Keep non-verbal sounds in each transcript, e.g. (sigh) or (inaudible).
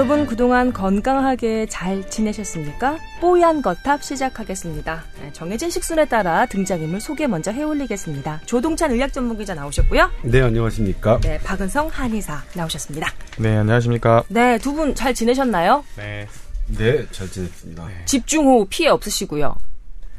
여러분 그동안 건강하게 잘 지내셨습니까? 뽀얀 거탑 시작하겠습니다. 네, 정해진 식순에 따라 등장인물 소개 먼저 해올리겠습니다. 조동찬 의학 전문 기자 나오셨고요. 네, 안녕하십니까? 네, 박은성 한의사 나오셨습니다. 네, 안녕하십니까? 네, 두 분 잘 지내셨나요? 네. 네, 잘 지냈습니다. 네. 집중호우 피해 없으시고요.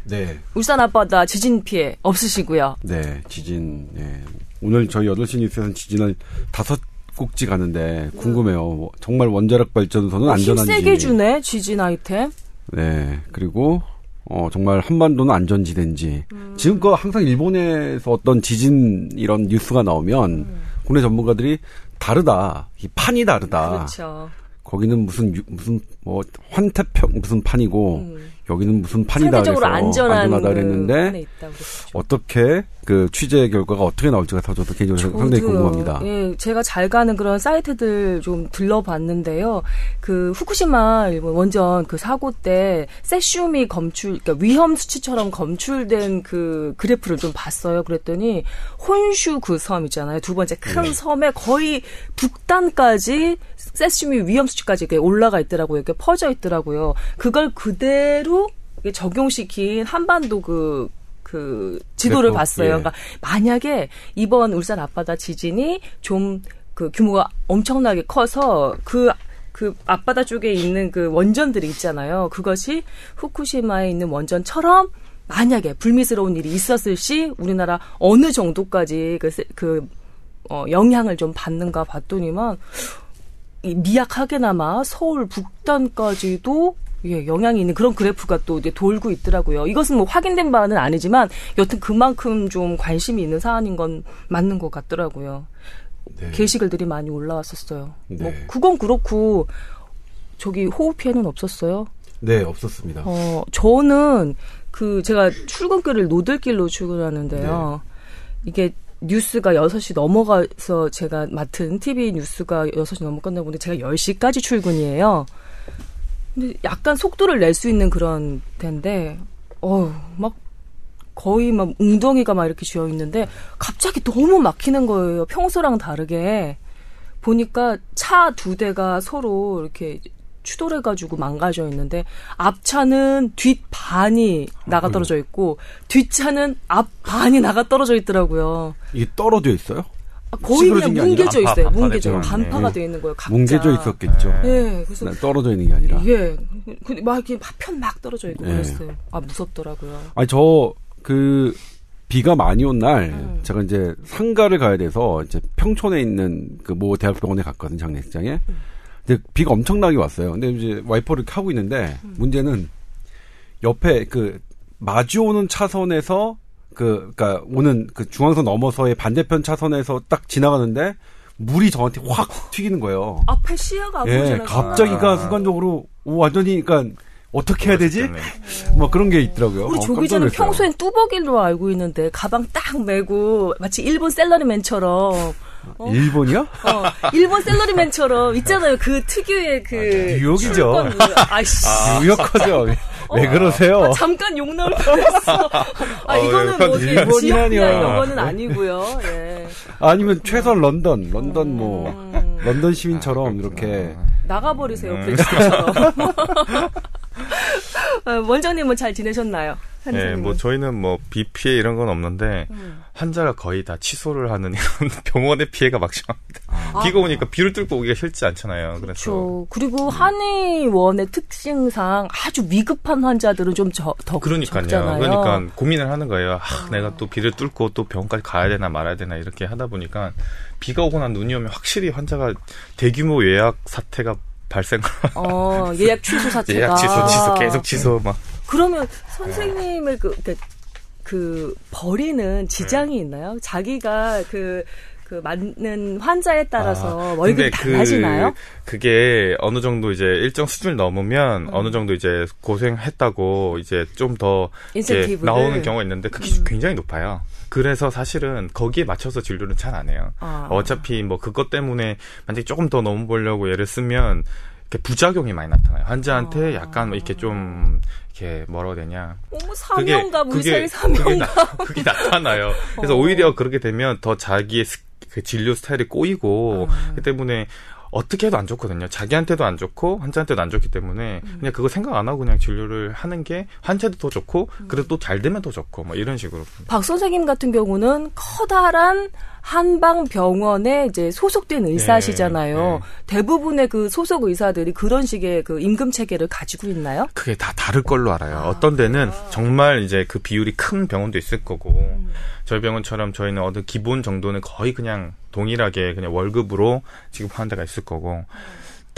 네. 울산 앞바다 지진 피해 없으시고요. 네, 지진. 네. 오늘 저희 8시 뉴스에서는 지진을 다섯 꼭지 가는데 궁금해요. 정말 원자력 발전소는 어, 안전한지. 힘세게 주네 지진 아이템. 네 그리고 어 정말 한반도는 안전지대인지 음. 지금껏 항상 일본에서 어떤 지진 이런 뉴스가 나오면 음. 국내 전문가들이 다르다 이 판이 다르다. 그렇죠. 거기는 무슨 무슨 뭐 환태평 무슨 판이고 음. 여기는 무슨 판이다 안전한 안전하다 그랬는데 어떻게 그 취재 결과가 어떻게 나올지가 저도 개인적으로 저도, 상당히 궁금합니다. 예, 제가 잘 가는 그런 사이트들 좀 들러봤는데요. 그 후쿠시마 원전 그 사고 때 세슘이 검출, 그러니까 위험 수치처럼 검출된 그 그래프를 좀 봤어요. 그랬더니 혼슈 그 섬 있잖아요. 두 번째 큰 네. 섬에 거의 북단까지 세슘이 위험 수치까지 이렇게 올라가 있더라고요. 이렇게 퍼져 있더라고요. 그걸 그대로 적용시킨 한반도 그, 그 지도를 그래도, 봤어요. 예. 그러니까 만약에 이번 울산 앞바다 지진이 좀 그 규모가 엄청나게 커서 그, 그 앞바다 쪽에 있는 그 원전들이 있잖아요. 그것이 후쿠시마에 있는 원전처럼 만약에 불미스러운 일이 있었을 시 우리나라 어느 정도까지 그, 그 어, 영향을 좀 받는가 봤더니만 미약하게나마 서울 북단까지도 예, 영향이 있는 그런 그래프가 또 이제 돌고 있더라고요. 이것은 뭐 확인된 바는 아니지만 여튼 그만큼 좀 관심이 있는 사안인 건 맞는 것 같더라고요. 네. 게시글들이 많이 올라왔었어요. 뭐 네. 뭐 그건 그렇고 저기 호흡 피해는 없었어요? 네, 없었습니다. 어, 저는 그 제가 출근길을 노들길로 출근하는데요. 네. 이게 뉴스가 6시 넘어가서 제가 맡은 TV 뉴스가 6시 넘어 끝나보는데 제가 10시까지 출근이에요. 근데 약간 속도를 낼 수 있는 그런 데인데, 어우, 막 거의 막 웅덩이가 막 이렇게 쥐어 있는데 갑자기 너무 막히는 거예요. 평소랑 다르게. 보니까 차 두 대가 서로 이렇게 추돌해가지고 망가져 있는데 앞차는 뒷 반이 나가 떨어져 있고 뒷차는 앞 반이 나가 떨어져 있더라고요. 이게 떨어져 있어요? 아, 거의 그냥 뭉개져 있어요. 뭉개져 반파가 네. 되어 있는 거예요. 각자. 뭉개져 있었겠죠. 네, 그래서 떨어져 있는 게 아니라. 예, 근데 막 이렇게 파편 막 떨어져 있고 네. 그랬어요. 아 무섭더라고요. 아니 저그 비가 많이 온날 음. 제가 이제 상가를 가야 돼서 이제 평촌에 있는 그모 대학병원에 갔거든 장례식장에. 음. 근데 비가 엄청나게 왔어요. 근데 이제 와이퍼를 켜고 있는데 음. 문제는 옆에 그 마주오는 차선에서 그 그니까 오는 그 중앙선 넘어서의 반대편 차선에서 딱 지나가는데 물이 저한테 확 튀기는 거예요. 앞에 시야가 안 예, 보이잖아요. 갑자기가 아. 순간적으로 오, 완전히 그러니까 어떻게 해야 되지? 뭐 그런 게 있더라고요. 우리 어, 조 기자는 평소엔 뚜벅이로 알고 있는데 가방 딱 메고 마치 일본 셀러리맨처럼 어? 일본이요? 어, 일본 셀러리맨처럼 있잖아요. 그 특유의 그 아, 뉴욕이죠. 아이씨. 아, 뉴욕커죠. (laughs) 왜 그러세요? 아, 잠깐 욕 나올 뻔했어. (laughs) 아 어, 이거는 뭐 지난이야 이런 거는 아니고요. 예. 아니면 최소 런던, 런던 뭐 음. 런던 시민처럼 이렇게 나가버리세요, 음. 브렉시트처럼. (laughs) 어, 원장님은 잘 지내셨나요? 네, 뭐 저희는 뭐비 피해 이런 건 없는데 음. 환자가 거의 다 취소를 하는 이런 (laughs) 병원의 피해가 막심합니다. 아. 비가 오니까 비를 뚫고 오기가 싫지 않잖아요. 그래서 그렇죠. 그리고 한의원의 특징상 아주 위급한 환자들은 좀더 그러니까요. 적잖아요. 그러니까 고민을 하는 거예요. 아, 내가 또 비를 뚫고 또 병원까지 가야 되나 말아야 되나 이렇게 하다 보니까 비가 오거나 눈이 오면 확실히 환자가 대규모 예약 사태가 발생. (laughs) 어, 예약 취소 사태가. 예약 취소, 취소, 계속 취소, 막. 그러면 선생님을 그, 그, 그 버리는 지장이 네. 있나요? 자기가 그, 그 맞는 환자에 따라서 아, 월급이 달라지나요? 그, 게 어느 정도 이제 일정 수준을 넘으면 음. 어느 정도 이제 고생했다고 이제 좀 더 나오는 경우가 있는데 그게 음. 굉장히 높아요. 그래서 사실은 거기에 맞춰서 진료는 잘 안 해요. 아. 어차피 뭐 그것 때문에 만약에 조금 더 넘어보려고 예를 쓰면 부작용이 많이 나타나요. 환자한테 아. 약간 뭐 이렇게 좀 이렇게 뭐라고 되냐. 어머 사명감 그게, 사명감. 그게, 나, 그게 나타나요. 그래서 어. 오히려 그렇게 되면 더 자기의 스, 그 진료 스타일이 꼬이고 아. 그 때문에 어떻게 해도 안 좋거든요. 자기한테도 안 좋고 환자한테도 안 좋기 때문에 음. 그냥 그거 생각 안 하고 그냥 진료를 하는 게 환자도 더 좋고 음. 그래도 또 잘 되면 더 좋고 뭐 이런 식으로. 박 선생님 같은 경우는 커다란 한방 병원에 이제 소속된 의사시잖아요. 네, 네. 대부분의 그 소속 의사들이 그런 식의 그 임금 체계를 가지고 있나요? 그게 다 다를 걸로 알아요. 아, 어떤 데는 아. 정말 이제 그 비율이 큰 병원도 있을 거고 음. 저희 병원처럼 저희는 어떤 기본 정도는 거의 그냥 동일하게 그냥 월급으로 지급하는 데가 있을 거고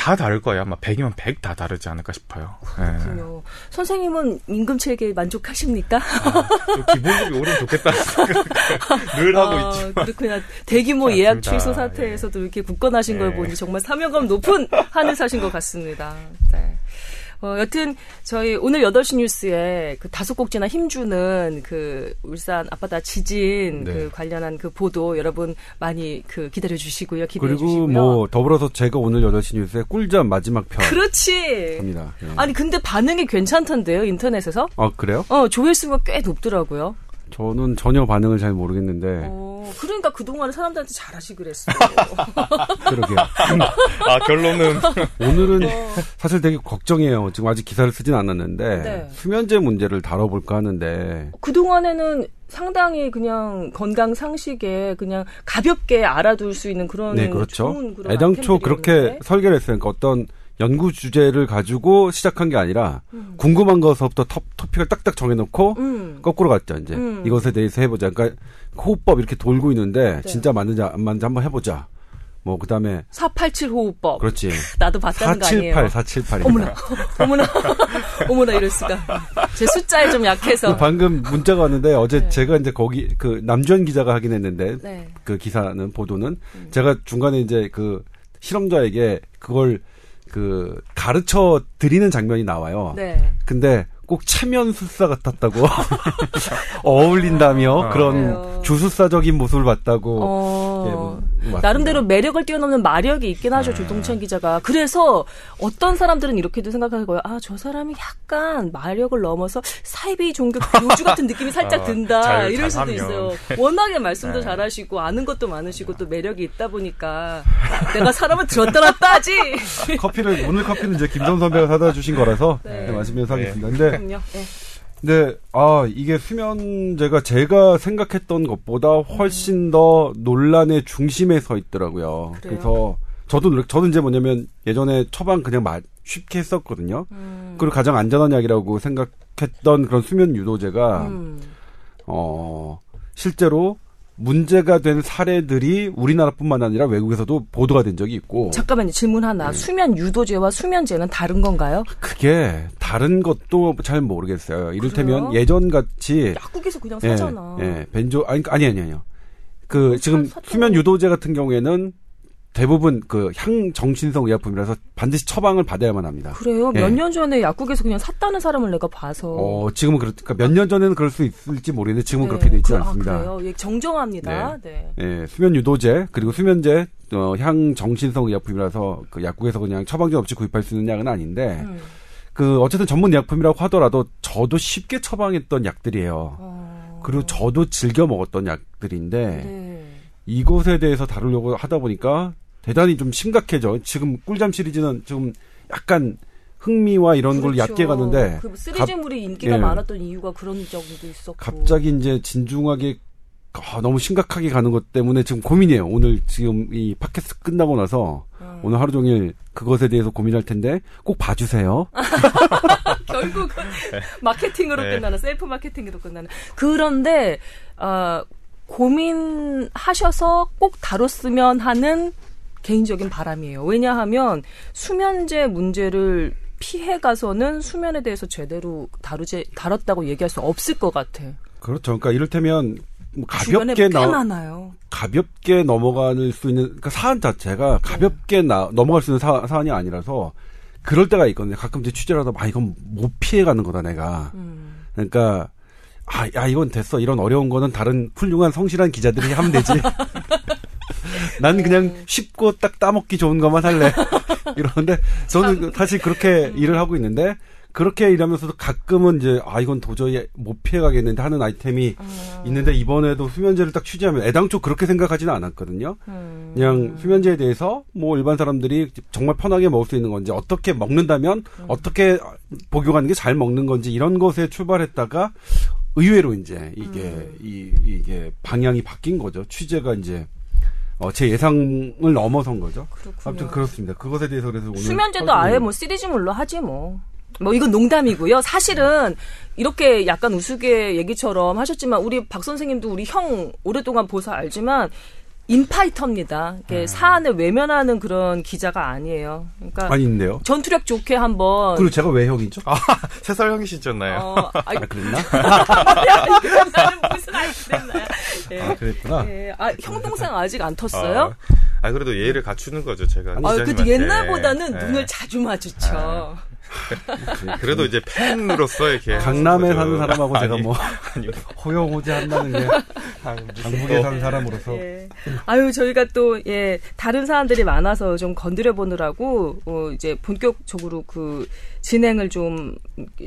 다 다를 거예요. 아마 100이면 100 다 다르지 않을까 싶어요. 그렇군요. 네. 선생님은 임금 체계 만족하십니까? 아, 기본급이 오르면 좋겠다. (laughs) 늘 하고 아, 있죠. 그렇구나. 대규모 예약 취소 사태에서도 이렇게 굳건하신 네. 걸 보니 정말 사명감 높은 (laughs) 하늘사신 것 같습니다. 네. 어, 여튼 저희 오늘 8시 뉴스에 그 다섯 곡지나 힘주는 그 울산 앞바다 지진 네. 그 관련한 그 보도 여러분 많이 그 기다려 주시고요. 기대해 그리고 주시고요. 뭐 더불어서 제가 오늘 8시 뉴스에 꿀잠 마지막 편 그렇지. 합니다. 네. 아니 근데 반응이 괜찮던데요, 인터넷에서? 아, 그래요? 어, 조회수가 꽤 높더라고요. 저는 전혀 반응을 잘 모르겠는데. 어, 그러니까 그동안에 사람들한테 잘하시 그랬어요. (laughs) 그러게요. (laughs) 아, 결론은. 오늘은 어. 사실 되게 걱정이에요. 지금 아직 기사를 쓰진 않았는데. 네. 수면제 문제를 다뤄볼까 하는데. 그동안에는 상당히 그냥 건강 상식에 그냥 가볍게 알아둘 수 있는 그런. 네, 그렇죠. 애당초 그렇게 설계를 했어요. 그러니까 어떤 연구 주제를 가지고 시작한 게 아니라 음. 궁금한 것부터 터, 토픽을 딱딱 정해놓고 음. 거꾸로 갔죠 이제 음. 이것에 대해서 해보자. 그러니까 호흡법 이렇게 돌고 있는데 네. 진짜 맞는지 안 맞는지 한번 해보자. 뭐 그다음에 487 호흡법. 그렇지. (laughs) 나도 봤다는 478, 거 아니에요. 478, 478. 어머나, 어머나, (laughs) 어머나 이럴 수가. 제 숫자에 좀 약해서. 방금 문자가 왔는데 어제 네. 제가 이제 거기 그 남주현 기자가 하긴 했는데 네. 그 기사는 보도는 음. 제가 중간에 이제 그 실험자에게 그걸 그 가르쳐 드리는 장면이 나와요. 네. 근데 꼭 체면술사 같았다고 (laughs) 어울린다며 어. 그런 그래요. 주술사적인 모습을 봤다고 어. 예, 뭐, 나름대로 매력을 뛰어넘는 마력이 있긴 하죠 네. 조동찬 기자가 그래서 어떤 사람들은 이렇게도 생각하는 거예요 아 저 사람이 약간 마력을 넘어서 사이비 종교 교주 같은 느낌이 (laughs) 살짝 어, 든다 잘, 이럴 수도 있어요 워낙에 말씀도 네. 잘하시고 아는 것도 많으시고 또 매력이 있다 보니까 내가 사람을 들었다 놨다 하지 커피를 오늘 커피는 이제 김선 선배가 사다 주신 거라서 네. 네, 말씀드려서 하겠습니다 근데 네. 네, 아, 이게 수면제가 제가 생각했던 것보다 훨씬 음. 더 논란의 중심에 서 있더라고요. 그래요? 그래서 저도, 저는 이제 뭐냐면 예전에 처방 그냥 마, 쉽게 했었거든요. 음. 그리고 가장 안전한 약이라고 생각했던 그런 수면 유도제가, 음. 어, 실제로 문제가 된 사례들이 우리나라뿐만 아니라 외국에서도 보도가 된 적이 있고. 잠깐만요. 질문 하나. 네. 수면 유도제와 수면제는 다른 건가요? 그게 다른 것도 잘 모르겠어요. 이를테면 그래요? 예전 같이 약국에서 그냥 사잖아. 예, 예 벤조 아니 아니 아니 아니요. 그 지금 수면 유도제 같은 경우에는 대부분 그 향정신성 의약품이라서 반드시 처방을 받아야만 합니다. 그래요? 예. 몇년 전에 약국에서 그냥 샀다는 사람을 내가 봐서. 어, 지금은 그렇, 그러니까 몇 년 전에는 그럴 수 있을지 모르겠는데 지금은 네. 그렇게 되어 있지 그, 않습니다. 아, 그래요? 예, 정정합니다. 네. 네. 예, 수면 유도제 그리고 수면제 어, 향정신성 의약품이라서 그 약국에서 그냥 처방전 없이 구입할 수 있는 약은 아닌데 음. 그 어쨌든 전문 약품이라고 하더라도 저도 쉽게 처방했던 약들이에요. 어... 그리고 저도 즐겨 먹었던 약들인데 네. 이곳에 대해서 다루려고 하다 보니까 대단히 좀 심각해져. 지금 꿀잠 시리즈는 지금 약간 흥미와 이런 그렇죠. 걸 얕게 가는데 그 시리즈물이 인기가 예. 많았던 이유가 그런 점도 있었고 갑자기 이제 진중하게 아, 너무 심각하게 가는 것 때문에 지금 고민이에요. 오늘 지금 이 팟캐스트 끝나고 나서 음. 오늘 하루 종일 그것에 대해서 고민할 텐데 꼭 봐주세요. (laughs) 결국은 (laughs) 마케팅으로 네. 끝나는 셀프 마케팅으로 끝나는 그런데 어, 고민하셔서 꼭 다뤘으면 하는 개인적인 바람이에요. 왜냐하면 수면제 문제를 피해 가서는 수면에 대해서 제대로 다루지 다뤘다고 얘기할 수 없을 것 같아. 그렇죠. 그러니까 이를테면 뭐 가볍게 나. 가볍게 넘어갈 수 있는 그러니까 사안 자체가 가볍게 나, 넘어갈 수 있는 사, 사안이 아니라서 그럴 때가 있거든요. 가끔 이제 취재를 하다 아 이건 못 피해 가는 거다 내가. 음. 그러니까 아, 야 이건 됐어. 이런 어려운 거는 다른 훌륭한 성실한 기자들이 하면 되지. (laughs) (laughs) 난 그냥 네. 쉽고 딱 따먹기 좋은 것만 할래. (laughs) 이러는데 저는 사실 그렇게 일을 하고 있는데 그렇게 일하면서도 가끔은 이제 아 이건 도저히 못 피해가겠는데 하는 아이템이 음. 있는데 이번에도 수면제를 딱 취재하면 애당초 그렇게 생각하지는 않았거든요. 음. 그냥 수면제에 대해서 뭐 일반 사람들이 정말 편하게 먹을 수 있는 건지 어떻게 먹는다면 음. 어떻게 복용하는 게 잘 먹는 건지 이런 것에 출발했다가 의외로 이제 이게 음. 이 이게 방향이 바뀐 거죠. 취재가 이제 어, 제 예상을 넘어선 거죠. 그렇군요. 아무튼 그렇습니다. 그것에 대해서 그래서 오늘 수면제도 아예 뭐 시리즈물로 하지 뭐. 뭐 이건 농담이고요. 사실은 이렇게 약간 우스개 얘기처럼 하셨지만 우리 박 선생님도 우리 형 오랫동안 보서 알지만 인파이터입니다. 이게 음. 사안을 외면하는 그런 기자가 아니에요. 그러니까 아닌데요. 전투력 좋게 한번. 그리고 제가 왜 형이죠? 아, (laughs) 세살 형이시잖아요. 어, (laughs) 아, 그랬나? (laughs) 나는 무슨? 예. 아, 그랬구나. 예. 아, 형 동생 아직 안 텄어요? 아, 그래도 예의를 갖추는 거죠, 제가. 아, 그래도 옛날보다는 네. 눈을 자주 마주쳐. 아. (laughs) 그래도 이제 팬으로서 이렇게 강남에 사는 사람하고 제가 뭐 아니, (laughs) 호영호지 한다는 게 강북에 (laughs) 사는 사람으로서 예. 아유 저희가 또 예 다른 사람들이 많아서 좀 건드려 보느라고 어, 이제 본격적으로 그 진행을 좀,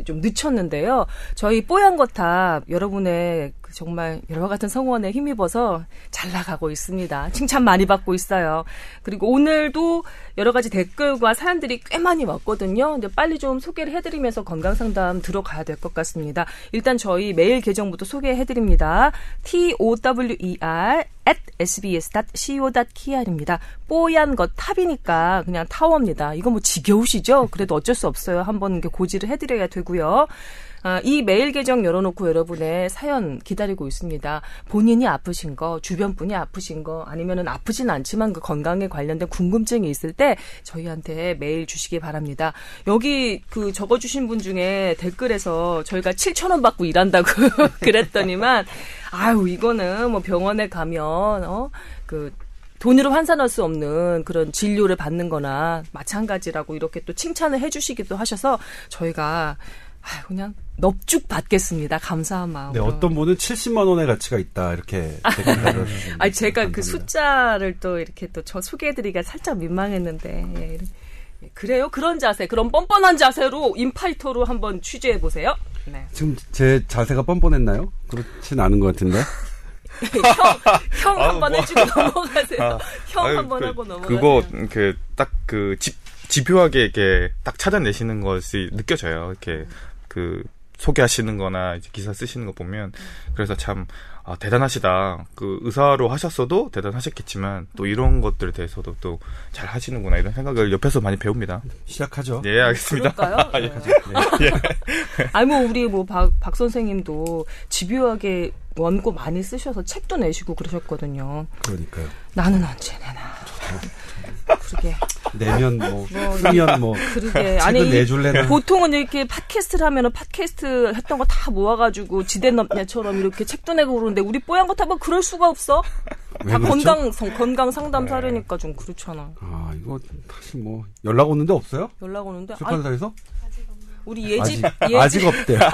좀 늦췄는데요. 저희 뽀얀 거탑 여러분의 그 정말 여러 같은 성원에 힘입어서 잘 나가고 있습니다. 칭찬 많이 받고 있어요. 그리고 오늘도 여러 가지 댓글과 사연들이 꽤 많이 왔거든요. 근데 빨리 좀 소개를 해드리면서 건강 상담 들어가야 될 것 같습니다. 일단 저희 메일 계정부터 소개해드립니다. tower at sbs.co.kr입니다. 뽀얀 것 탑이니까 그냥 타워입니다. 이거 뭐 지겨우시죠? 그래도 어쩔 수 없어요. 한번 고지를 해드려야 되고요. 아, 이 메일 계정 열어놓고 여러분의 사연 기다리고 있습니다. 본인이 아프신 거, 주변 분이 아프신 거, 아니면은 아프진 않지만 그 건강에 관련된 궁금증이 있을 때 저희한테 메일 주시기 바랍니다. 여기 그 적어주신 분 중에 댓글에서 저희가 7천 원 받고 일한다고 (laughs) 그랬더니만 아유 이거는 뭐 병원에 가면 어그 돈으로 환산할 수 없는 그런 진료를 받는 거나 마찬가지라고 이렇게 또 칭찬을 해주시기도 하셔서 저희가 아유, 그냥 넙죽 받겠습니다. 감사한 마음으로. 네, 어떤 분은 70만 원의 가치가 있다 이렇게 (laughs) 아, 제가 그 숫자를 또 이렇게 또 저 소개해드리기가 살짝 민망했는데 예, 예, 그래요? 그런 자세, 그런 뻔뻔한 자세로 인파이터로 한번 취재해 보세요. 네. 지금 제 자세가 뻔뻔했나요? 그렇진 않은 것 같은데. (laughs) 형, 형 한번 뭐. 해주고 넘어가세요. 아, 형 한번 그, 하고 넘어가세요. 그거 그 딱그 집 집요하게 이렇게 딱 찾아내시는 것이 느껴져요. 이렇게 그 소개하시는 거나 이제 기사 쓰시는 거 보면 그래서 참 아, 대단하시다. 그 의사로 하셨어도 대단하셨겠지만 또 이런 것들에 대해서도 또 잘 하시는구나 이런 생각을 옆에서 많이 배웁니다. 시작하죠. 네, 알겠습니다. 그럴까요? (laughs) 아, 예. 네. 예. 아니 뭐 우리 뭐박 박 선생님도 집요하게 원고 많이 쓰셔서 책도 내시고 그러셨거든요. 그러니까요. 나는 언제 내나. 그러게. 내면 뭐, 뭐 쓰면 뭐. 그러게. 아니 내줄래나. 보통은 이렇게 팟캐스트를 하면은 팟캐스트 했던 거 다 모아가지고 지대넘냐처럼 이렇게 책도 내고 그러는데 우리 뽀얀 거 타면 그럴 수가 없어. 다 그렇죠? 건강 건강 상담 네. 사례니까 좀 그렇잖아. 아 이거 다시 뭐 연락 오는데 없어요? 연락 오는데. 출판사에서? 우리 예집 아직, 예집. 아직 없대요. (laughs)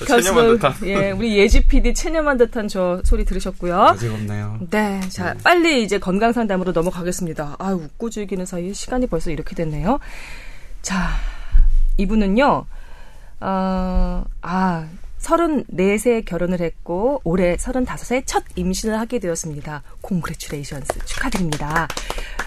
(laughs) 체념한 듯한. 예, 우리 예집 PD 체념한 듯한 저 소리 들으셨고요. 아직 없네요. 네, 자 음. 빨리 이제 건강 상담으로 넘어가겠습니다. 아 웃고 즐기는 사이 에 시간이 벌써 이렇게 됐네요. 자 이분은요. 어, 아 34세 결혼을 했고 올해 35세 첫 임신을 하게 되었습니다. 공그레츄레이션스 축하드립니다.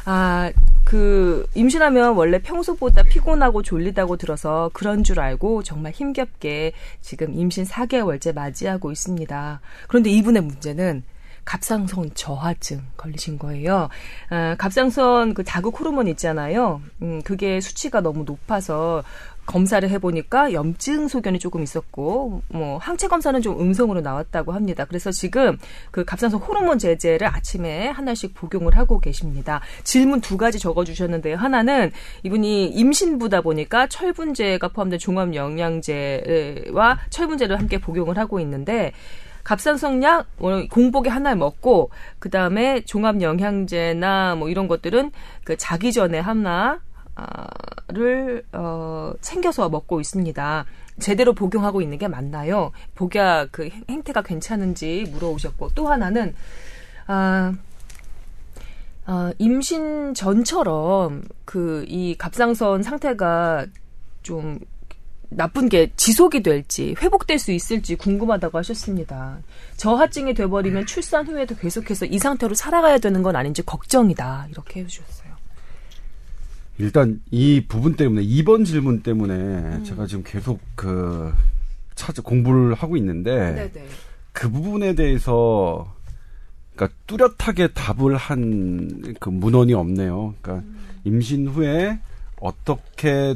아, 그 임신하면 원래 평소보다 피곤하고 졸리다고 들어서 그런 줄 알고 정말 힘겹게 지금 임신 4개월째 맞이하고 있습니다. 그런데 이분의 문제는 갑상선 저하증 걸리신 거예요. 아, 갑상선 그 자극 호르몬 있잖아요. 음, 그게 수치가 너무 높아서 검사를 해보니까 염증 소견이 조금 있었고, 뭐, 항체 검사는 좀 음성으로 나왔다고 합니다. 그래서 지금 그 갑상선 호르몬 제제를 아침에 하나씩 복용을 하고 계십니다. 질문 두 가지 적어주셨는데요. 하나는 이분이 임신부다 보니까 철분제가 포함된 종합 영양제와 철분제를 함께 복용을 하고 있는데, 갑상선약 공복에 하나를 먹고 그 다음에 종합 영양제나 뭐 이런 것들은 그 자기 전에 하나 를 어 챙겨서 먹고 있습니다. 제대로 복용하고 있는 게 맞나요? 복약 그 행태가 괜찮은지 물어오셨고 또 하나는 아 어, 임신 전처럼 그 이 갑상선 상태가 좀 나쁜 게 지속이 될지 회복될 수 있을지 궁금하다고 하셨습니다. 저하증이 돼버리면 출산 후에도 계속해서 이 상태로 살아가야 되는 건 아닌지 걱정이다 이렇게 해주셨어요. 일단 이 부분 때문에 이번 질문 때문에 음. 제가 지금 계속 그 찾아 공부를 하고 있는데 네네. 그 부분에 대해서 그러니까 뚜렷하게 답을 한 그 문헌이 없네요. 그러니까 음. 임신 후에 어떻게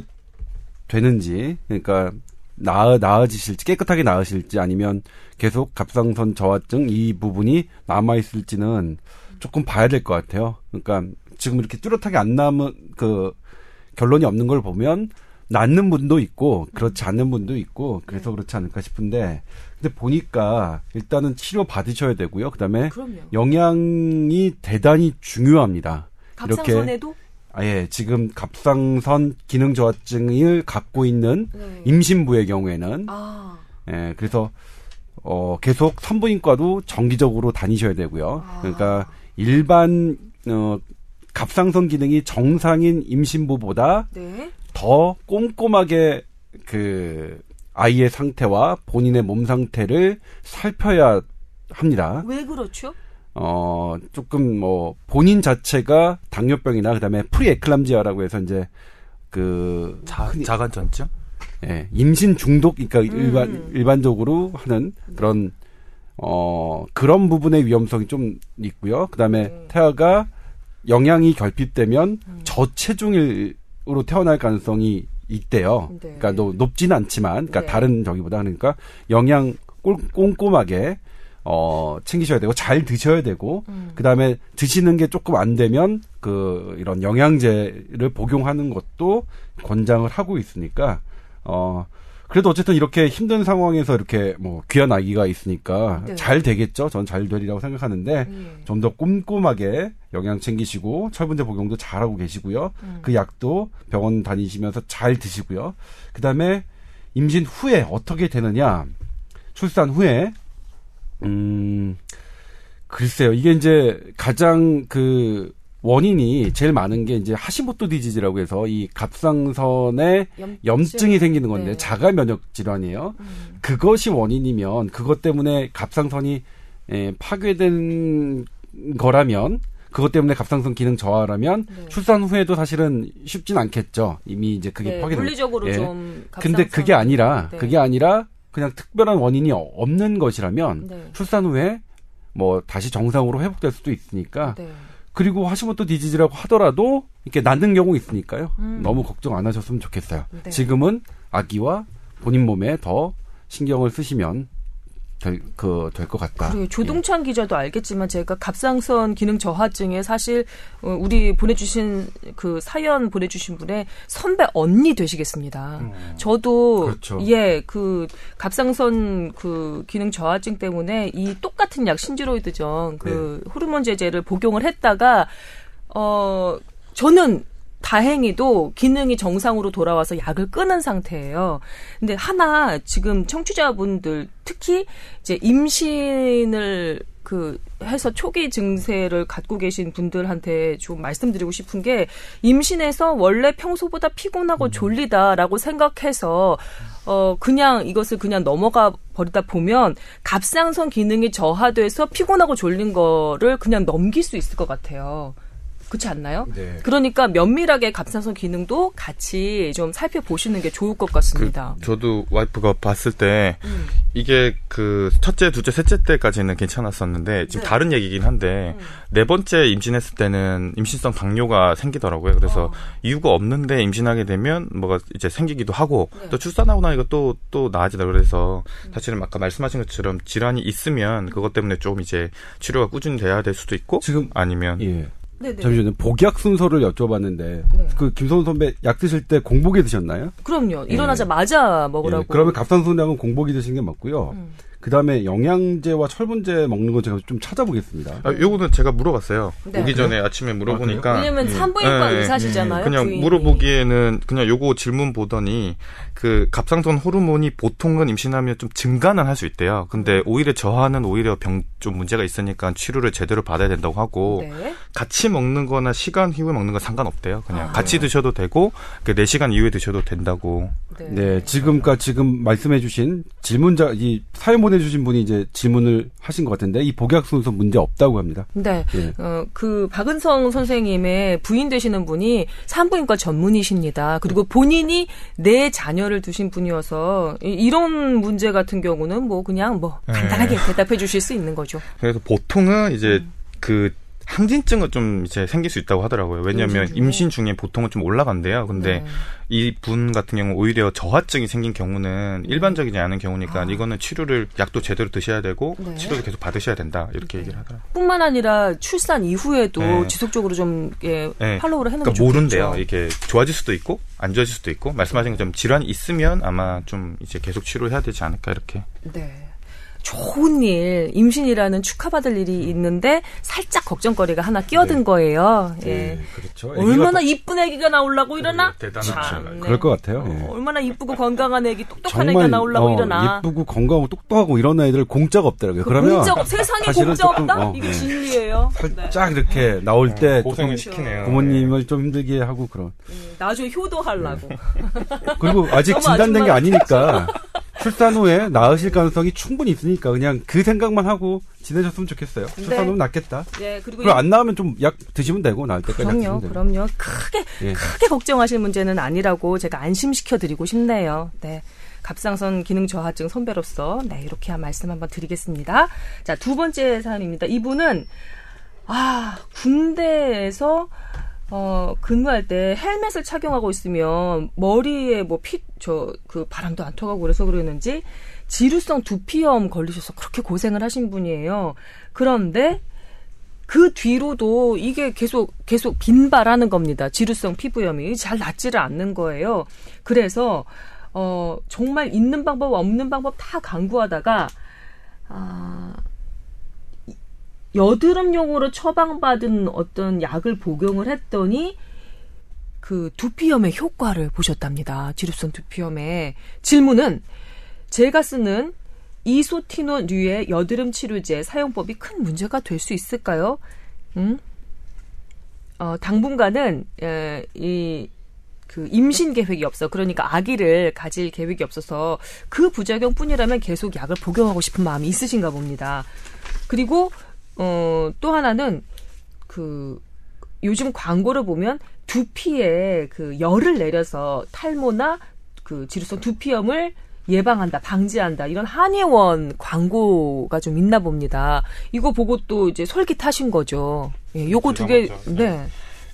되는지 그러니까 나아 나아지실지 깨끗하게 나으실지 아니면 계속 갑상선 저하증 이 부분이 남아 있을지는 조금 봐야 될 것 같아요. 그러니까 지금 이렇게 뚜렷하게 안 남은 그 결론이 없는 걸 보면 낫는 분도 있고 그렇지 않는 분도 있고 그래서 네. 그렇지 않을까 싶은데 근데 보니까 일단은 치료 받으셔야 되고요. 그다음에 그럼요. 영양이 대단히 중요합니다. 갑상선에도 아예 지금 갑상선 기능 저하증을 갖고 있는 네. 임신부의 경우에는 아. 예 그래서 어 계속 산부인과도 정기적으로 다니셔야 되고요. 아. 그러니까 일반 어 갑상선 기능이 정상인 임신부보다 네. 더 꼼꼼하게 그 아이의 상태와 본인의 몸 상태를 살펴야 합니다. 왜 그렇죠? 어, 조금 뭐, 본인 자체가 당뇨병이나 그다음에 preeclampsia라고 해서 이제 그. 자, 자간전증? 예, 임신 중독, 그러니까 음. 일반, 일반적으로 하는 그런, 어, 그런 부분의 위험성이 좀 있고요. 그 다음에 네. 태아가 영양이 결핍되면 음. 저체중으로 태어날 가능성이 있대요. 네. 그러니까 높지는 않지만, 그러니까 네. 다른 저기보다 그러니까 영양 꼼꼼하게 어, 챙기셔야 되고, 잘 드셔야 되고, 음. 그 다음에 드시는 게 조금 안 되면, 그, 이런 영양제를 복용하는 것도 권장을 하고 있으니까, 어, 그래도 어쨌든 이렇게 힘든 상황에서 이렇게 뭐 귀한 아기가 있으니까 네. 잘 되겠죠. 전 잘 되리라고 생각하는데 네. 좀더 꼼꼼하게 영양 챙기시고 철분제 복용도 잘하고 계시고요. 음. 그 약도 병원 다니시면서 잘 드시고요. 그다음에 임신 후에 어떻게 되느냐? 출산 후에 음, 글쎄요. 이게 이제 가장 그 원인이 제일 많은 게 이제 하시모토 디지즈라고 해서 이 갑상선에 염증. 이 생기는 건데 네. 자가 면역 질환이에요. 음. 그것이 원인이면 그것 때문에 갑상선이 에, 파괴된 거라면 그것 때문에 갑상선 기능 저하라면 네. 출산 후에도 사실은 쉽진 않겠죠. 이미 이제 그게 네, 파괴된. 물리적으로 예. 좀. 근데 그게 아니라 네. 그게 아니라 그냥 특별한 원인이 없는 것이라면 네. 출산 후에 뭐 다시 정상으로 회복될 수도 있으니까 네. 그리고 하시모토 디지즈라고 하더라도 이렇게 낫는 경우 있으니까요. 음. 너무 걱정 안 하셨으면 좋겠어요. 네. 지금은 아기와 본인 몸에 더 신경을 쓰시면 될, 그, 될 것 같다. 그래 조동찬 예. 기자도 알겠지만 제가 갑상선 기능 저하증에 사실 어, 우리 보내주신 그 사연 보내주신 분의 선배 언니 되시겠습니다. 음. 저도 그렇죠. 예, 그 갑상선 그 기능 저하증 때문에 이 똑같은 약 신지로이드정 그 네. 호르몬 제제를 복용을 했다가 어 저는 다행히도 기능이 정상으로 돌아와서 약을 끊은 상태예요. 근데 하나 지금 청취자분들 특히 이제 임신을 그 해서 초기 증세를 갖고 계신 분들한테 좀 말씀드리고 싶은 게 임신해서 원래 평소보다 피곤하고 음. 졸리다라고 생각해서 어 그냥 이것을 그냥 넘어가 버리다 보면 갑상선 기능이 저하돼서 피곤하고 졸린 거를 그냥 넘길 수 있을 것 같아요. 그렇지 않나요? 네. 그러니까 면밀하게 갑상선 기능도 같이 좀 살펴보시는 게 좋을 것 같습니다. 그, 저도 와이프가 봤을 때 음. 이게 그 첫째, 둘째, 셋째 때까지는 괜찮았었는데 지금 네. 다른 얘기긴 한데 음. 네 번째 임신했을 때는 임신성 당뇨가 생기더라고요. 그래서 어. 이유가 없는데 임신하게 되면 뭐가 이제 생기기도 하고 네. 또 출산하고 나니까 또또 나아지다 그래서 음. 사실은 아까 말씀하신 것처럼 질환이 있으면 그것 때문에 좀 이제 치료가 꾸준히 돼야 될 수도 있고 지금 아니면 예. 네네. 잠시만요. 복약 순서를 여쭤봤는데 네. 그 김성훈 선배 약 드실 때 공복에 드셨나요? 그럼요. 일어나자마자 네. 먹으라고. 예. 그러면 갑상선약은 공복이 드신 게 맞고요. 음. 그 다음에 영양제와 철분제 먹는 거 제가 좀 찾아보겠습니다. 아, 요거는 제가 물어봤어요. 네. 오기 전에 아침에 물어보니까. 아, 왜냐면 산부인과 네. 의사시잖아요. 그냥 부인이. 물어보기에는 그냥 요거 질문 보더니 그 갑상선 호르몬이 보통은 임신하면 좀 증가는 할 수 있대요. 근데 음. 오히려 저하는 오히려 병 좀 문제가 있으니까 치료를 제대로 받아야 된다고 하고 네. 같이 먹는 거나 시간 이후에 먹는 건 상관없대요. 그냥 아. 같이 드셔도 되고 그 4시간 이후에 드셔도 된다고. 네, 네 지금까 지금 말씀해 주신 질문자 이 사연 보내 주신 분이 이제 질문을 하신 것 같은데 이 복약 순서 문제 없다고 합니다. 네. 네. 어, 그 박은성 선생님의 부인 되시는 분이 산부인과 전문이십니다. 그리고 본인이 내 자녀 자녀를 두신 분이어서 이 런 문제 같은 경우는 뭐 그냥 뭐 네. 간단하게 네. 대답해 주실 수 있는 거죠. 그래서 보통은 이제 음. 그 항진증은 좀 이제 생길 수 있다고 하더라고요. 왜냐하면 임신 중에 보통은 좀 올라간대요. 근데 네. 이분 같은 경우 오히려 저하증이 생긴 경우는 네. 일반적이지 않은 경우니까 아. 이거는 치료를 약도 제대로 드셔야 되고 네. 치료도 계속 받으셔야 된다 이렇게 네. 얘기를 하더라고요. 뿐만 아니라 출산 이후에도 네. 지속적으로 좀 예, 네. 팔로우를 해놓는 그러니까 모른대요. 이게 좋아질 수도 있고 안 좋아질 수도 있고 말씀하신 것처럼 질환이 있으면 아마 좀 이제 계속 치료를 해야 되지 않을까 이렇게. 네. 좋은 일, 임신이라는 축하받을 일이 있는데 살짝 걱정거리가 하나 끼어든 네. 거예요. 예. 네, 그렇죠. 얼마나 이쁜 아기가 나오려고 이러나? 대단하죠. 그럴 것 같아요. 어, 예. 얼마나 이쁘고 건강한 아기, 똑똑한 아기가 나오려고 어, 이러나? 이쁘고 건강하고 똑똑하고 이런 아이들 공짜가 없더라고요. 그 그러면 공짜 세상에 공짜 없다? 어, 이게 네. 진리예요. 살짝 네. 이렇게 나올 때 고생을 시키네요. 부모님을 좀 힘들게 하고 그런. 네, 나중에 효도하려고. 그리고 아직 (laughs) 진단된 게 아니니까. (laughs) 출산 후에 나으실 가능성이 충분히 있으니까 그냥 그 생각만 하고 지내셨으면 좋겠어요. 네. 출산 후면 낫겠다. 네, 그리고, 그리고 안 나오면 좀 약 드시면 되고 나을 때까지 그럼요, 그럼요. 크게 예. 크게 걱정하실 문제는 아니라고 제가 안심시켜 드리고 싶네요. 네. 갑상선 기능 저하증 선배로서 네 이렇게 한 말씀 한번 드리겠습니다. 자 두 번째 사연입니다. 이분은 아 군대에서 어, 근무할 때 헬멧을 착용하고 있으면 머리에 뭐 피, 저, 그 바람도 안 통하고 그래서 그러는지 지루성 두피염 걸리셔서 그렇게 고생을 하신 분이에요. 그런데 그 뒤로도 이게 계속, 계속 빈발하는 겁니다. 지루성 피부염이 잘 낫지를 않는 거예요. 그래서, 어, 정말 있는 방법, 없는 방법 다 강구하다가, 아, 여드름용으로 처방받은 어떤 약을 복용을 했더니 그 두피염의 효과를 보셨답니다. 지루성 두피염에 질문은 제가 쓰는 이소티노류의 여드름 치료제 사용법이 큰 문제가 될 수 있을까요? 음? 어, 당분간은 에, 이, 그 임신 계획이 없어. 그러니까 아기를 가질 계획이 없어서 그 부작용뿐이라면 계속 약을 복용하고 싶은 마음이 있으신가 봅니다. 그리고 어, 또 하나는 그 요즘 광고를 보면 두피에 그 열을 내려서 탈모나 그 지루성 두피염을 예방한다, 방지한다 이런 한의원 광고가 좀 있나 봅니다. 이거 보고 또 이제 솔깃하신 거죠. 예, 요거 두 개, 네.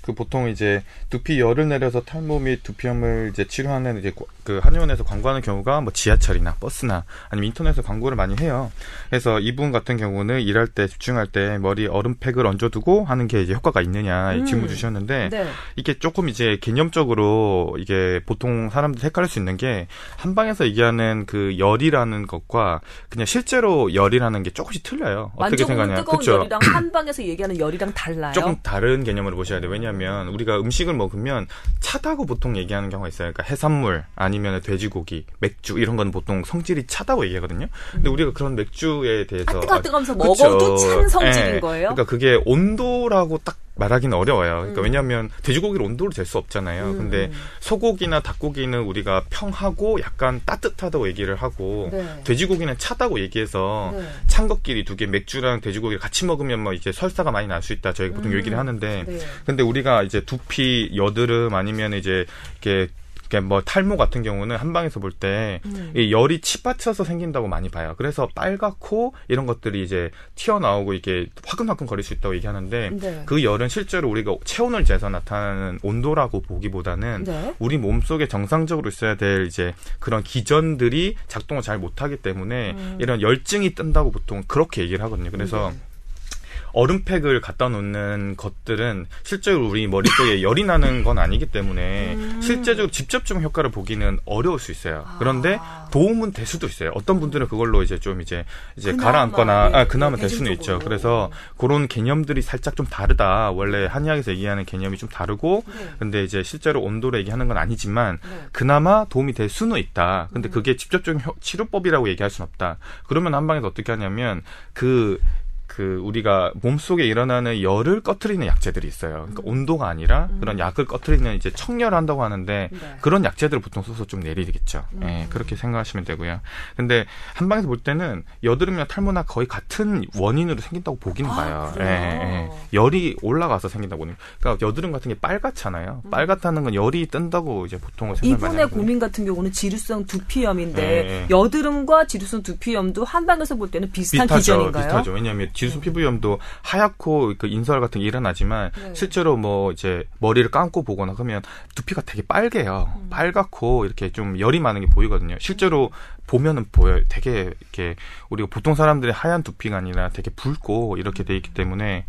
그 보통 이제 두피 열을 내려서 탈모 및 두피염을 이제 치료하는 이제 그 한의원에서 광고하는 경우가 뭐 지하철이나 버스나 아니면 인터넷에서 광고를 많이 해요. 그래서 이분 같은 경우는 일할 때 집중할 때 머리 얼음팩을 얹어두고 하는 게 이제 효과가 있느냐 음. 질문 주셨는데 네. 이게 조금 이제 개념적으로 이게 보통 사람들 헷갈릴 수 있는 게 한방에서 얘기하는 그 열이라는 것과 그냥 실제로 열이라는 게 조금씩 틀려요. 어떻게 생각하냐? 그렇죠. 열이랑 한방에서 얘기하는 열이랑 달라요. 조금 다른 개념으로 보셔야 돼요. 왜냐하면 뭐냐면 우리가 음식을 먹으면 차다고 보통 얘기하는 경우가 있어요. 그러니까 해산물 아니면 돼지고기, 맥주 이런 건 보통 성질이 차다고 얘기하거든요. 근데 음. 우리가 그런 맥주에 대해서 아 뜨거 뜨거면서 먹어도 찬 성질인 네. 거예요. 그러니까 그게 온도라고 딱 말하기는 어려워요. 그러니까 음. 왜냐하면 돼지고기를 온도로 잴 수 없잖아요. 음. 근데 소고기나 닭고기는 우리가 평하고 약간 따뜻하다고 얘기를 하고 네. 돼지고기는 차다고 얘기해서 네. 찬 것끼리 두 개 맥주랑 돼지고기를 같이 먹으면 뭐 이제 설사가 많이 날 수 있다. 저희가 보통 음. 얘기를 하는데 네. 근데 우리가 이제 두피 여드름 아니면 이제 이렇게 뭐 탈모 같은 경우는 한방에서 볼때 음. 열이 치받쳐서 생긴다고 많이 봐요. 그래서 빨갛고 이런 것들이 이제 튀어나오고 이게 화끈화끈 거릴 수 있다고 얘기하는데 네. 그 열은 실제로 우리가 체온을 재서 나타나는 온도라고 보기보다는 네. 우리 몸 속에 정상적으로 있어야 될 이제 그런 기전들이 작동을 잘 못하기 때문에 음. 이런 열증이 뜬다고 보통 그렇게 얘기를 하거든요. 그래서 네. 얼음팩을 갖다 놓는 것들은 실제로 우리 머릿속에 열이 나는 건 아니기 때문에 음. 실제적으로 직접적 효과를 보기는 어려울 수 있어요. 그런데 아. 도움은 될 수도 있어요. 어떤 분들은 그걸로 이제 좀 이제 이제 가라앉거나 아, 그나마 될 수는 있죠. 그래서 그런 개념들이 살짝 좀 다르다. 원래 한의학에서 얘기하는 개념이 좀 다르고 네. 근데 이제 실제로 온도를 얘기하는 건 아니지만 네. 그나마 도움이 될 수는 있다. 근데 음. 그게 직접적인 치료법이라고 얘기할 수는 없다. 그러면 한방에서 어떻게 하냐면 그 그 우리가 몸속에 일어나는 열을 꺼트리는 약재들이 있어요. 그러니까 음. 온도가 아니라 음. 그런 약을 꺼트리는 이제 청열을 한다고 하는데 네. 그런 약재들을 보통 써서 좀 내리겠죠. 음. 예, 그렇게 생각하시면 되고요. 근데 한방에서 볼 때는 여드름이나 탈모나 거의 같은 원인으로 생긴다고 보기는 아, 봐요. 예, 예. 열이 올라가서 생긴다고 보는. 그러니까 여드름 같은 게 빨갛잖아요. 음. 빨갛다는 건 열이 뜬다고 이제 보통은 생각 많이 이분의 고민 같은 경우는 지루성 두피염인데 예, 예. 여드름과 지루성 두피염도 한방에서 볼 때는 비슷한 비슷하죠, 기전인가요? 비슷하죠. 왜냐하면 네. 피부염도 하얗고 그 인설 같은 게 일어나지만 네. 실제로 뭐 이제 머리를 감고 보거나 그러면 두피가 되게 빨개요. 음. 빨갛고 이렇게 좀 열이 많은 게 보이거든요. 실제로 보면은 보여요. 되게 이렇게 우리가 보통 사람들의 하얀 두피가 아니라 되게 붉고 이렇게 돼 있기 때문에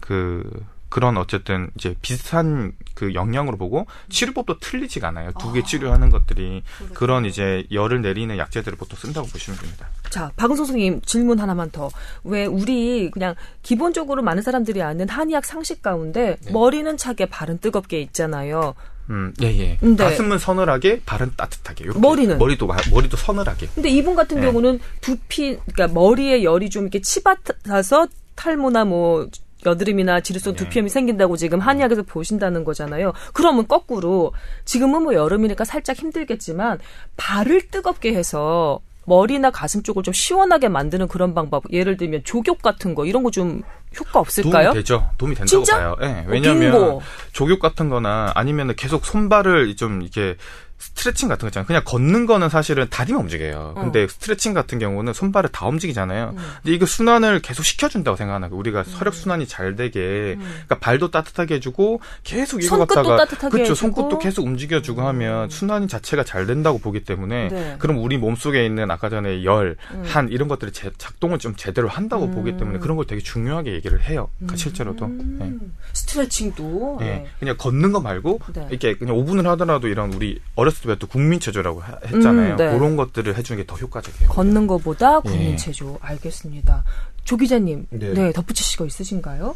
그 그런 어쨌든 이제 비슷한 그 영향으로 보고 치료법도 틀리지가 않아요. 두개 아. 치료하는 것들이 그렇구나. 그런 이제 열을 내리는 약재들을 보통 쓴다고 보시면 됩니다. 자, 박은성 선생님 질문 하나만 더. 왜 우리 그냥 기본적으로 많은 사람들이 아는 한의학 상식 가운데 네. 머리는 차게 발은 뜨겁게 있잖아요. 음, 예, 예. 네. 가슴은 서늘하게, 발은 따뜻하게. 이렇게. 머리는? 머리도, 머리도 서늘하게. 근데 이분 같은 네. 경우는 두피, 그러니까 머리에 열이 좀 이렇게 치받아서 탈모나 뭐 여드름이나 지루성 네. 두피염이 생긴다고 지금 한의학에서 보신다는 거잖아요. 그러면 거꾸로 지금은 뭐 여름이니까 살짝 힘들겠지만 발을 뜨겁게 해서 머리나 가슴 쪽을 좀 시원하게 만드는 그런 방법. 예를 들면 조격 같은 거 이런 거 좀 효과 없을까요? 도움이 되죠. 도움이 된다고 진짜? 봐요. 네, 왜냐하면 조격 같은 거나 아니면 계속 손발을 좀 이렇게 스트레칭 같은 거 있잖아요. 그냥 걷는 거는 사실은 다리만 움직여요. 어. 근데 스트레칭 같은 경우는 손발을 다 움직이잖아요. 음. 근데 이거 순환을 계속 시켜준다고 생각하는 거예요. 우리가 음. 혈액 순환이 잘 되게, 음. 그러니까 발도 따뜻하게 해주고 계속 이거 갖다가 그렇죠. 손끝도 계속 움직여주고 하면 음. 순환 자체가 잘 된다고 보기 때문에 네. 그럼 우리 몸 속에 있는 아까 전에 열, 음. 한 이런 것들이 제, 작동을 좀 제대로 한다고 음. 보기 때문에 그런 걸 되게 중요하게 얘기를 해요. 그러니까 실제로도. 네. 스트레칭도. 네. 네. 그냥 걷는 거 말고 네. 이렇게 그냥 5분을 하더라도 이런 우리 어 렸을 때또 국민체조라고 했잖아요. 음, 네. 그런 것들을 해주는 게 더 효과적이에요. 걷는 것보다 예. 국민체조. 예. 알겠습니다. 조 기자님, 네. 네, 덧붙이실 거 있으신가요?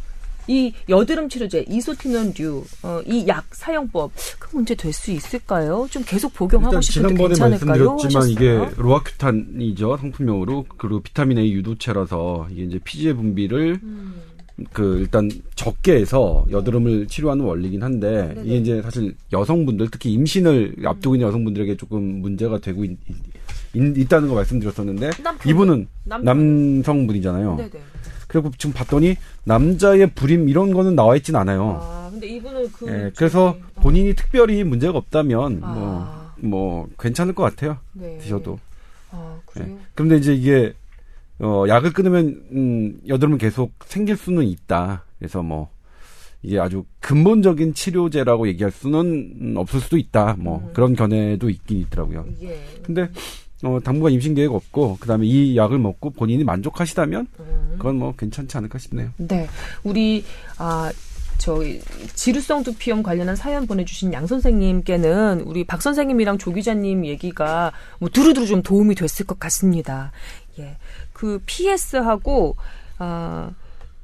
이 여드름 치료제 이소티논류 어, 이 약 사용법 그 문제 될 수 있을까요? 좀 계속 복용하고 싶은데 지난번에 괜찮을까요? 말씀드렸지만 이게 로아큐탄이죠 상품명으로 그리고 비타민 A 유도체라서 이게 이제 피지의 분비를 음. 그 일단 적게 해서 여드름을 치료하는 원리긴 한데 네네. 이게 이제 사실 여성분들 특히 임신을 음. 앞두고 있는 여성분들에게 조금 문제가 되고 있, 있 다는거 말씀드렸었는데 남편, 이분은 남편. 남성분이잖아요. 네네. 그리고 지금 봤더니 남자의 불임 이런 거는 나와 있진 않아요. 아, 근데 이분은 그 예, 그래서 본인이 특별히 문제가 없다면 아. 뭐, 뭐 괜찮을 것 같아요. 네. 드셔도. 아, 그래요? 예. 그런데 이제 이게 어, 약을 끊으면 음, 여드름은 계속 생길 수는 있다. 그래서 뭐 이게 아주 근본적인 치료제라고 얘기할 수는 음, 없을 수도 있다. 뭐 음. 그런 견해도 있긴 있더라고요. 예. 근데 어, 당분간 임신 계획 없고 그다음에 이 약을 먹고 본인이 만족하시다면 음. 그건 뭐 괜찮지 않을까 싶네요. 네, 우리 아. 저희 지루성 두피염 관련한 사연 보내주신 양 선생님께는 우리 박 선생님이랑 조 기자님 얘기가 뭐 두루두루 좀 도움이 됐을 것 같습니다. 예. 그 PS하고 아 어,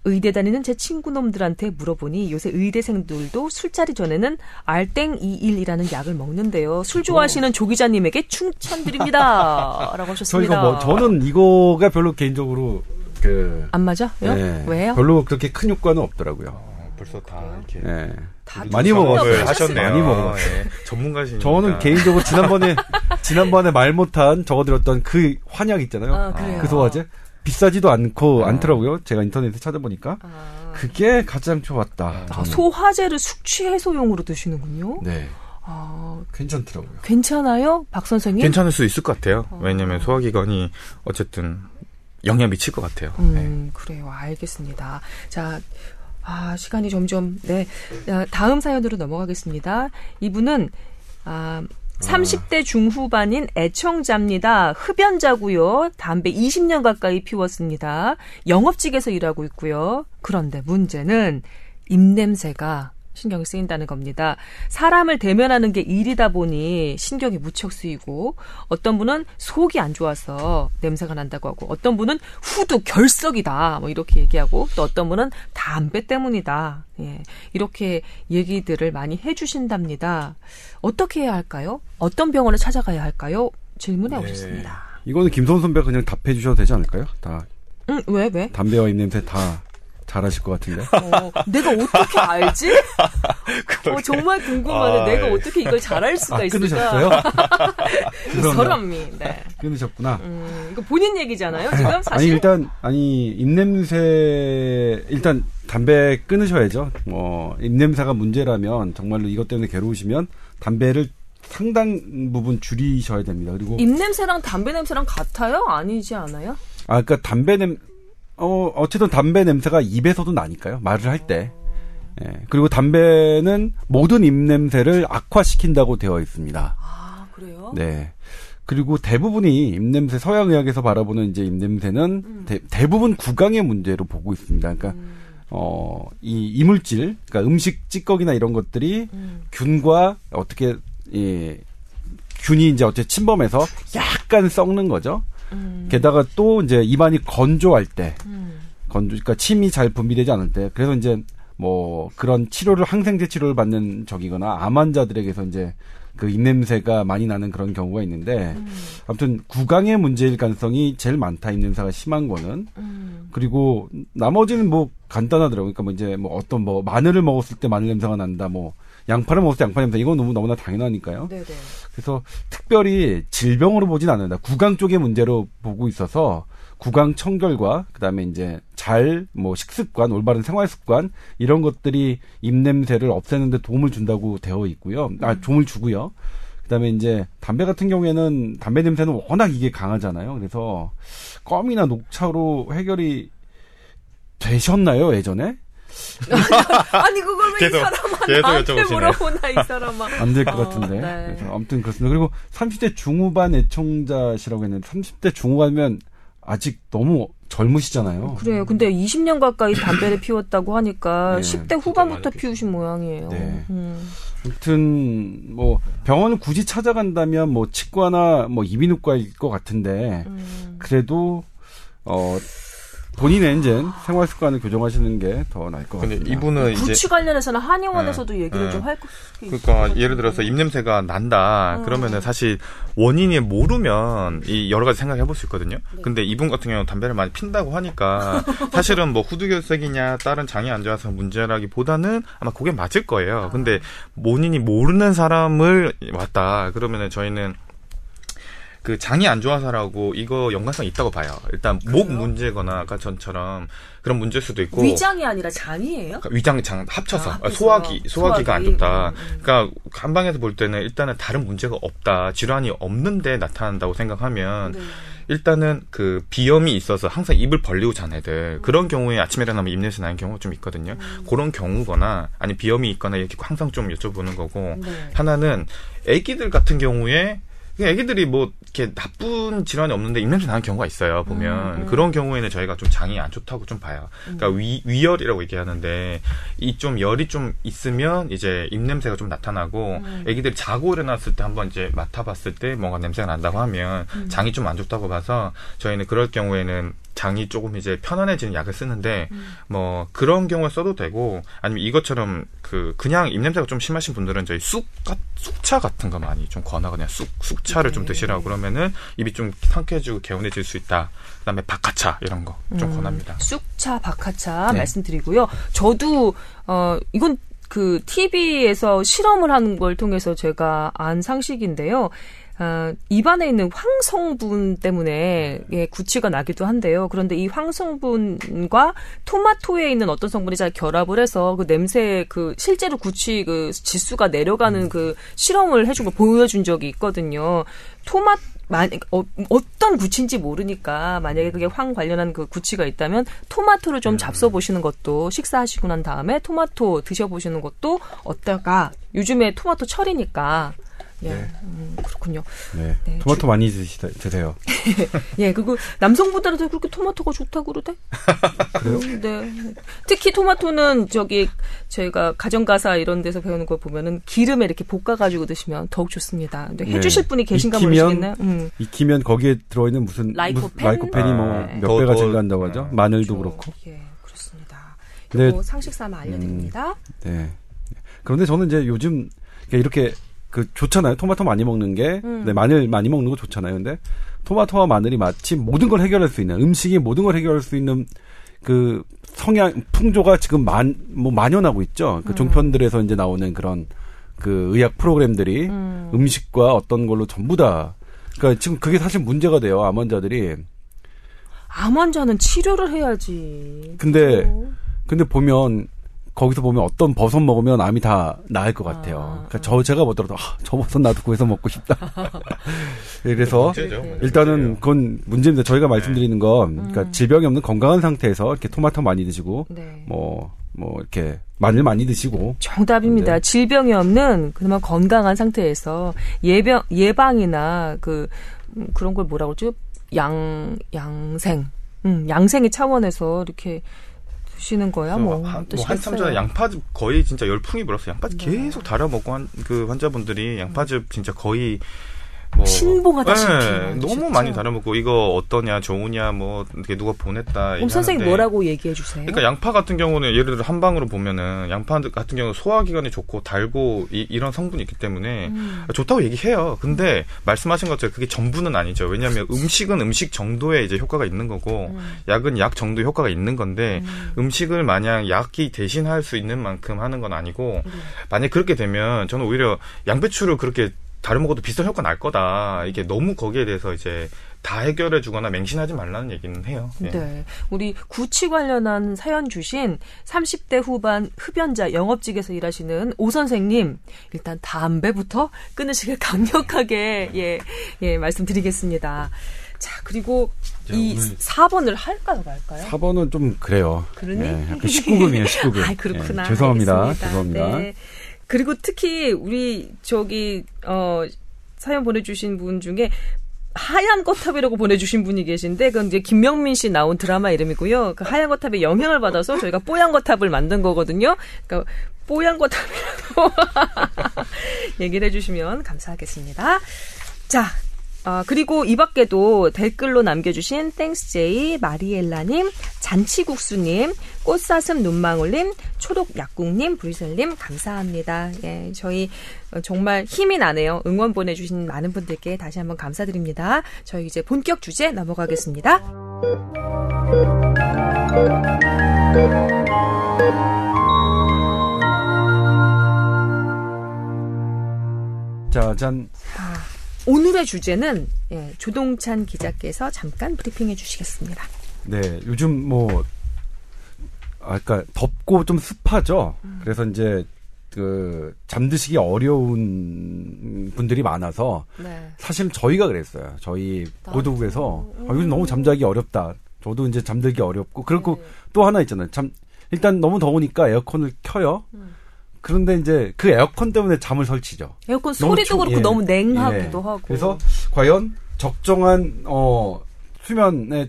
의대 다니는 제 친구 놈들한테 물어보니 요새 의대생들도 술자리 전에는 알땡21이라는 약을 먹는데요. 술 좋아하시는 조 기자님에게 충천드립니다. (laughs) 라고 하셨습니다. 저희가 뭐, 저는 이거가 별로 개인적으로 그. 안 맞아? 왜요? 네, 왜요? 별로 그렇게 큰 효과는 없더라고요. 어, 벌써 다 이렇게. 네. 다 많이 먹었어요. 하셨네요. 많이 먹었어요. 네. 전문가시니까. 저는 개인적으로 지난번에 (laughs) 지난번에 말 못한 적어드렸던 그 환약 있잖아요. 아, 그 소화제 비싸지도 않고 아. 않더라고요. 제가 인터넷에 찾아보니까 아. 그게 가장 좋았다. 아, 소화제를 숙취 해소용으로 드시는군요. 네. 아, 괜찮더라고요. 괜찮아요, 박 선생님? 괜찮을 수 있을 것 같아요. 아. 왜냐하면 소화기관이 어쨌든 영향 미칠 것 같아요. 음, 네. 그래요. 알겠습니다. 자, 아, 시간이 점점, 네. 아, 다음 사연으로 넘어가겠습니다. 이분은, 아, 30대 중후반인 애청자입니다. 흡연자고요. 담배 20년 가까이 피웠습니다. 영업직에서 일하고 있고요. 그런데 문제는 입냄새가 신경이 쓰인다는 겁니다. 사람을 대면하는 게 일이다 보니 신경이 무척 쓰이고 어떤 분은 속이 안 좋아서 냄새가 난다고 하고 어떤 분은 후두 결석이다 뭐 이렇게 얘기하고 또 어떤 분은 담배 때문이다. 예. 이렇게 얘기들을 많이 해 주신답니다. 어떻게 해야 할까요? 어떤 병원을 찾아가야 할까요? 질문해 네. 오셨습니다. 이거는 김선 선배가 그냥 답해 주셔도 되지 않을까요? 다. 응, 왜, 왜? 담배와 입냄새 다 잘하실 것 같은데. 어, 내가 어떻게 알지? (laughs) 어, 정말 궁금하네. 아, 내가 예. 어떻게 이걸 잘할 수가 아, 있을까? 끊으셨어요? (laughs) 서람미. 네. 끊으셨구나. 음, 이거 본인 얘기잖아요, 지금 사실. 아니 일단 아니 입냄새 일단 담배 끊으셔야죠. 뭐 입냄새가 문제라면 정말로 이것 때문에 괴로우시면 담배를 상당 부분 줄이셔야 됩니다. 그리고 입냄새랑 담배 냄새랑 같아요? 아니지 않아요? 아, 그러니까 담배 냄 어, 어쨌든 담배 냄새가 입에서도 나니까요. 말을 할 때. 예. 그리고 담배는 모든 입냄새를 악화시킨다고 되어 있습니다. 아, 그래요? 네. 그리고 대부분이 입냄새 서양의학에서 바라보는 이제 입냄새는 음. 대, 부분 구강의 문제로 보고 있습니다. 그러니까 음. 어, 이 이물질, 그러니까 음식 찌꺼기나 이런 것들이 음. 균과 어떻게 이 균이 이제 어째 침범해서 약간 썩는 거죠. 음. 게다가 또 이제 입안이 건조할 때, 음. 건조, 그러니까 침이 잘 분비되지 않을 때, 그래서 이제 뭐 그런 치료를 항생제 치료를 받는 적이거나 암 환자들에게서 이제 그 입냄새가 많이 나는 그런 경우가 있는데 음. 아무튼 구강의 문제일 가능성이 제일 많다 입냄새가 심한 거는 음. 그리고 나머지는 뭐 간단하더라고요. 그러니까 뭐 이제 뭐 어떤 뭐 마늘을 먹었을 때 마늘 냄새가 난다 뭐 양파를 먹을 때 양파 냄새 이건 너무 너무나 당연하니까요. 네네. 그래서 특별히 질병으로 보진 않는다. 구강 쪽의 문제로 보고 있어서 구강 청결과 그다음에 이제 잘 뭐 식습관, 올바른 생활 습관 이런 것들이 입냄새를 없애는 데 도움을 준다고 되어 있고요. 아, 음. 도움을 주고요. 그다음에 이제 담배 같은 경우에는 담배 냄새는 워낙 이게 강하잖아요. 그래서 껌이나 녹차로 해결이 되셨나요 예전에? 아니 그걸 왜 이 사람아 나한테 물어보나 이 사람아 안 될것 어, 같은데 네. 그래서 아무튼 그렇습니다 그리고 30대 중후반 애청자시라고 했는데 30대 중후반면 아직 너무 젊으시잖아요. 그래요. 근데 20년 가까이 담배를 피웠다고 하니까 네, 10대 후반부터 피우신 모양이에요. 네. 음. 아무튼 뭐 병원을 굳이 찾아간다면 뭐 치과나 뭐 이비인후과일 것 같은데 음. 그래도 어 본인의 이제 생활 습관을 교정하시는 게 더 나을 것 같아요. 이분은 이제 구취 관련해서는 한의원에서도 네, 얘기를 네. 좀할 그러니까 예를 들어서 입냄새가 난다. 음. 그러면은 사실 원인이 모르면 이 여러 가지 생각해 볼 수 있거든요. 네. 근데 이분 같은 경우는 담배를 많이 핀다고 하니까 (laughs) 사실은 뭐 후두결석이냐 다른 장이 안 좋아서 문제라기보다는 아마 그게 맞을 거예요. 아. 근데 본인이 모르는 사람을 왔다. 그러면은 저희는 그 장이 안 좋아서라고 이거 연관성 있다고 봐요. 일단 그래요? 목 문제거나 아까 전처럼 그런 문제일 수도 있고 위장이 아니라 장이에요? 그러니까 위장 장 합쳐서 아, 소화기 소화기가 소화기. 안 좋다. 음, 음. 그러니까 한방에서 볼 때는 일단은 다른 문제가 없다. 질환이 없는데 나타난다고 생각하면 네. 일단은 그 비염이 있어서 항상 입을 벌리고 잔 애들 그런 경우에 아침에 일어나면 입냄새 나는 경우가 좀 있거든요. 음. 그런 경우거나 아니 비염이 있거나 이렇게 항상 좀 여쭤보는 거고 네. 하나는 애기들 같은 경우에 애기들이 뭐 이렇게 나쁜 질환이 없는데 입냄새 나는 경우가 있어요. 보면 음, 음. 그런 경우에는 저희가 좀 장이 안 좋다고 좀 봐요. 그러니까 음. 위, 위열이라고 얘기하는데 이 좀 열이 좀 있으면 이제 입냄새가 좀 나타나고 음. 애기들이 자고 일어났을 때 한번 이제 맡아봤을 때 뭔가 냄새가 난다고 하면 음. 장이 좀 안 좋다고 봐서 저희는 그럴 경우에는 장이 조금 이제 편안해지는 약을 쓰는데 음. 뭐 그런 경우에 써도 되고 아니면 이것처럼 그 그냥 입냄새가 좀 심하신 분들은 저희 쑥 쑥차 같은 거 많이 좀 권하거든요. 쑥 쑥차를 네. 좀 드시라고 그러면은 입이 좀 상쾌해지고 개운해질 수 있다. 그다음에 박하차 이런 거좀 음. 권합니다. 쑥차, 박하차 네. 말씀드리고요. 저도 어 이건 그 TV에서 실험을 하는 걸 통해서 제가 안 상식인데요. 어, 입안에 있는 황성분 때문에 예, 구취가 나기도 한데요. 그런데 이 황성분과 토마토에 있는 어떤 성분이 잘 결합을 해서 그 냄새 그 실제로 구취 그 지수가 내려가는 음. 그 실험을 해준 거 보여준 적이 있거든요. 토마 만, 어, 어떤 구치인지 모르니까 만약에 그게 황 관련한 그 구치가 있다면 토마토를 좀 음. 잡숴 보시는 것도 식사하시고 난 다음에 토마토 드셔 보시는 것도 어떨까? 요즘에 토마토 철이니까 예, 네. 음, 그렇군요. 네. 네. 토마토 주... 많이 드시, 드세요. (laughs) 예, 그리고 남성분들한테 그렇게 토마토가 좋다고 그러대? (laughs) 그래요? 네. 특히 토마토는 저기 저희가 가정가사 이런 데서 배우는 걸 보면은 기름에 이렇게 볶아가지고 드시면 더욱 좋습니다. 근데 네. 해주실 분이 계신가 모르겠네요. 음. 익히면 거기에 들어있는 무슨 라이코펜, 라이코펜이 뭐몇 아, 배가 증가한다고 하죠. 네. 마늘도 그렇죠. 그렇고. 예, 그렇습니다. 네. 상식 삼아 알려드립니다. 음, 네. 그런데 저는 이제 요즘 이렇게 그 좋잖아요. 토마토 많이 먹는 게 음. 네, 마늘 많이 먹는 거 좋잖아요. 근데 토마토와 마늘이 마치 모든 걸 해결할 수 있는 음식이 모든 걸 해결할 수 있는 그 성향 풍조가 지금 만 뭐 만연하고 있죠. 그 음. 종편들에서 이제 나오는 그런 그 의학 프로그램들이 음. 식과 어떤 걸로 전부 다 그러니까 지금 그게 사실 문제가 돼요. 암 환자들이 암 환자는 치료를 해야지. 근데 그렇죠? 근데 보면 거기서 보면 어떤 버섯 먹으면 암이 다 나을 것 같아요. 아, 그러니까 저 제가 보더라도 아, 저 버섯 나도 구해서 먹고 싶다. (laughs) 그래서 일단은 그건 문제입니다. 저희가 말씀드리는 건 그러니까 음. 질병이 없는 건강한 상태에서 이렇게 토마토 많이 드시고 뭐뭐 네. 뭐 이렇게 마늘 많이 드시고 정답입니다. 네. 질병이 없는 그나마 건강한 상태에서 예병 예방이나 그 음, 그런 걸 뭐라고 그러죠? 양 양생 음, 양생의 차원에서 이렇게 드시는 거야? 뭐, 한, 뭐 한참 전에 양파즙 거의 진짜 열풍이 불었어요. 양파즙 네. 계속 달여 먹고 한 그 환자분들이 양파즙 진짜 거의 뭐 신봉하다시피 네, 너무 많이 다뤄먹고 이거 어떠냐 좋으냐 뭐 이렇게 누가 보냈다 그럼 선생님 뭐라고 얘기해 주세요? 그러니까 양파 같은 경우는 예를 들어 한 방으로 보면은 양파 같은 경우는 소화 기관이 좋고 달고 이, 런 성분이 있기 때문에 음. 좋다고 얘기해요. 근데 말씀하신 것처럼 그게 전부는 아니죠. 왜냐하면 음식은 음식 정도의 이제 효과가 있는 거고 음. 약은 약 정도 효과가 있는 건데 음. 식을 마냥 약이 대신할 수 있는 만큼 하는 건 아니고 음. 만약 그렇게 되면 저는 오히려 양배추를 그렇게 다른 먹어도 비슷한 효과 날 거다. 이게 너무 거기에 대해서 이제 다 해결해 주거나 맹신하지 말라는 얘기는 해요. 네. 네. 우리 구치 관련한 사연 주신 30대 후반 흡연자 영업직에서 일하시는 오 선생님, 일단 담배부터 끊으시길 (laughs) 강력하게 예, 예, 말씀드리겠습니다. 자, 그리고 이 4번을 할까요, 말까요? 4번은 좀 그래요. 그러니? 예, 약간 19금이에요, 19금. (laughs) 아, 그렇구나. 예, 죄송합니다. 알겠습니다. 죄송합니다. 네. 그리고 특히 우리 저기 어 사연 보내주신 분 중에 하얀 거탑이라고 보내주신 분이 계신데 그건 이제 김명민 씨 나온 드라마 이름이고요. 그 하얀 거탑의 영향을 받아서 저희가 뽀얀 거탑을 만든 거거든요. 그러니까 뽀얀 거탑이라고 (laughs) 얘기를 해주시면 감사하겠습니다. 자, 아, 그리고 이 밖에도 댓글로 남겨주신 땡스제이, 마리엘라님, 잔치국수님, 꽃사슴 눈망울님, 초록약국님, 브리셀님, 감사합니다. 예, 저희 정말 힘이 나네요. 응원 보내주신 많은 분들께 다시 한번 감사드립니다. 저희 이제 본격 주제 넘어가겠습니다. 짜잔. 아. 오늘의 주제는 예, 조동찬 기자께서 잠깐 브리핑해 주시겠습니다. 네, 요즘 뭐 아까 덥고 좀 습하죠. 음. 그래서 이제 그 잠드시기 어려운 분들이 많아서 네. 사실 저희가 그랬어요. 저희 보도국에서 음. 아, 요즘 너무 잠자기 어렵다. 저도 이제 잠들기 어렵고 그리고 네. 또 하나 있잖아요. 참 일단 너무 더우니까 에어컨을 켜요. 음. 그런데 이제 그 에어컨 때문에 잠을 설치죠. 에어컨 소리도 추, 그렇고 예. 너무 냉하기도 예. 하고. 그래서 과연 적정한 어 수면의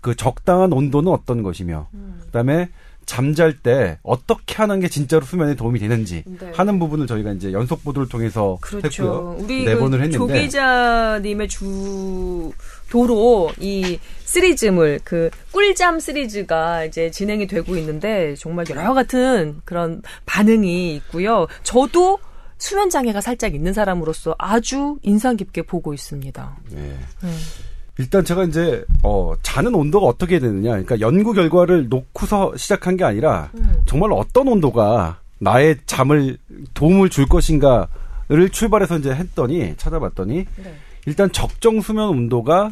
그 적당한 온도는 어떤 것이며 음. 그다음에 잠잘 때 어떻게 하는 게 진짜로 수면에 도움이 되는지 네. 하는 부분을 저희가 이제 연속 보도를 통해서 그렇죠. 했고요. 우리 네 그 번을 했는데 조 기자님의 주 도로 이 시리즈물 그 꿀잠 시리즈가 이제 진행이 되고 있는데 정말 여러 같은 그런 반응이 있고요. 저도 수면 장애가 살짝 있는 사람으로서 아주 인상 깊게 보고 있습니다. 네. 네. 일단 제가 이제 어 자는 온도가 어떻게 되느냐, 그러니까 연구 결과를 놓고서 시작한 게 아니라 음. 정말 어떤 온도가 나의 잠을 도움을 줄 것인가를 출발해서 이제 했더니 찾아봤더니 네. 일단 적정 수면 온도가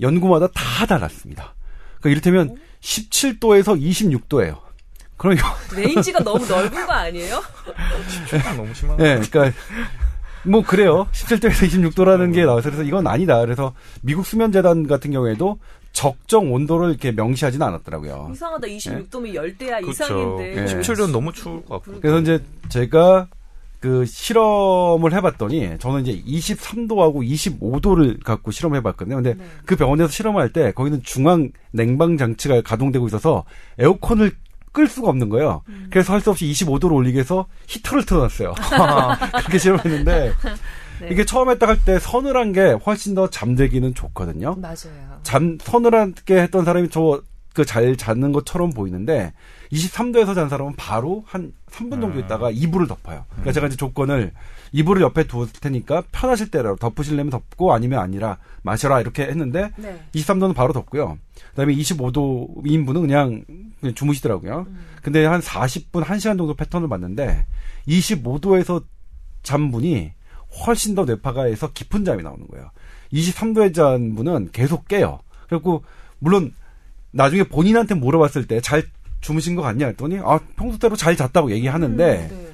연구마다 다 달랐습니다. 그러니까 이를테면 17도에서 26도예요. 그러니까 range가 너무 넓은 거 아니에요? 17도 너무 심한. 네, 그러니까 뭐 그래요. 17도에서 26도라는 게 나와서 그래서 이건 아니다. 그래서 미국 수면재단 같은 경우에도 적정 온도를 이렇게 명시하지는 않았더라고요. 이상하다. 26도면 네? 열대야 그렇죠. 이상인데. 네. 17도는 너무 추울 것 같고. 그래서 이제 제가 그 실험을 해봤더니 저는 이제 23도하고 25도를 갖고 실험해봤거든요. 근데 네. 그 병원에서 실험할 때 거기는 중앙 냉방 장치가 가동되고 있어서 에어컨을 끌 수가 없는 거예요. 음. 그래서 할 수 없이 25도로 올리기 위해서 히터를 틀어놨어요. (laughs) (laughs) 그렇게 실험했는데 네. 이게 처음 했다 할때 서늘한 게 훨씬 더 잠들기는 좋거든요. 맞아요. 잠 서늘하게 했던 사람이 저 그 잘 자는 것처럼 보이는데 23도에서 잔 사람은 바로 한 3분 정도 음. 있다가 이불을 덮어요. 그러니까 음. 제가 이제 조건을 이불을 옆에 두었을 테니까 편하실 때라도 덮으실려면 덮고 아니면 아니라 마셔라 이렇게 했는데 네. 23도는 바로 덮고요. 그다음에 25도 인 분은 그냥, 그냥 주무시더라고요. 음. 근데 한 40분 1시간 정도 패턴을 봤는데 25도에서 잠 분이 훨씬 더 뇌파가에서 깊은 잠이 나오는 거예요. 23도에 잔 분은 계속 깨요. 그리고 물론 나중에 본인한테 물어봤을 때 잘 주무신 것 같냐 했더니 아 평소대로 잘 잤다고 얘기하는데 음, 네.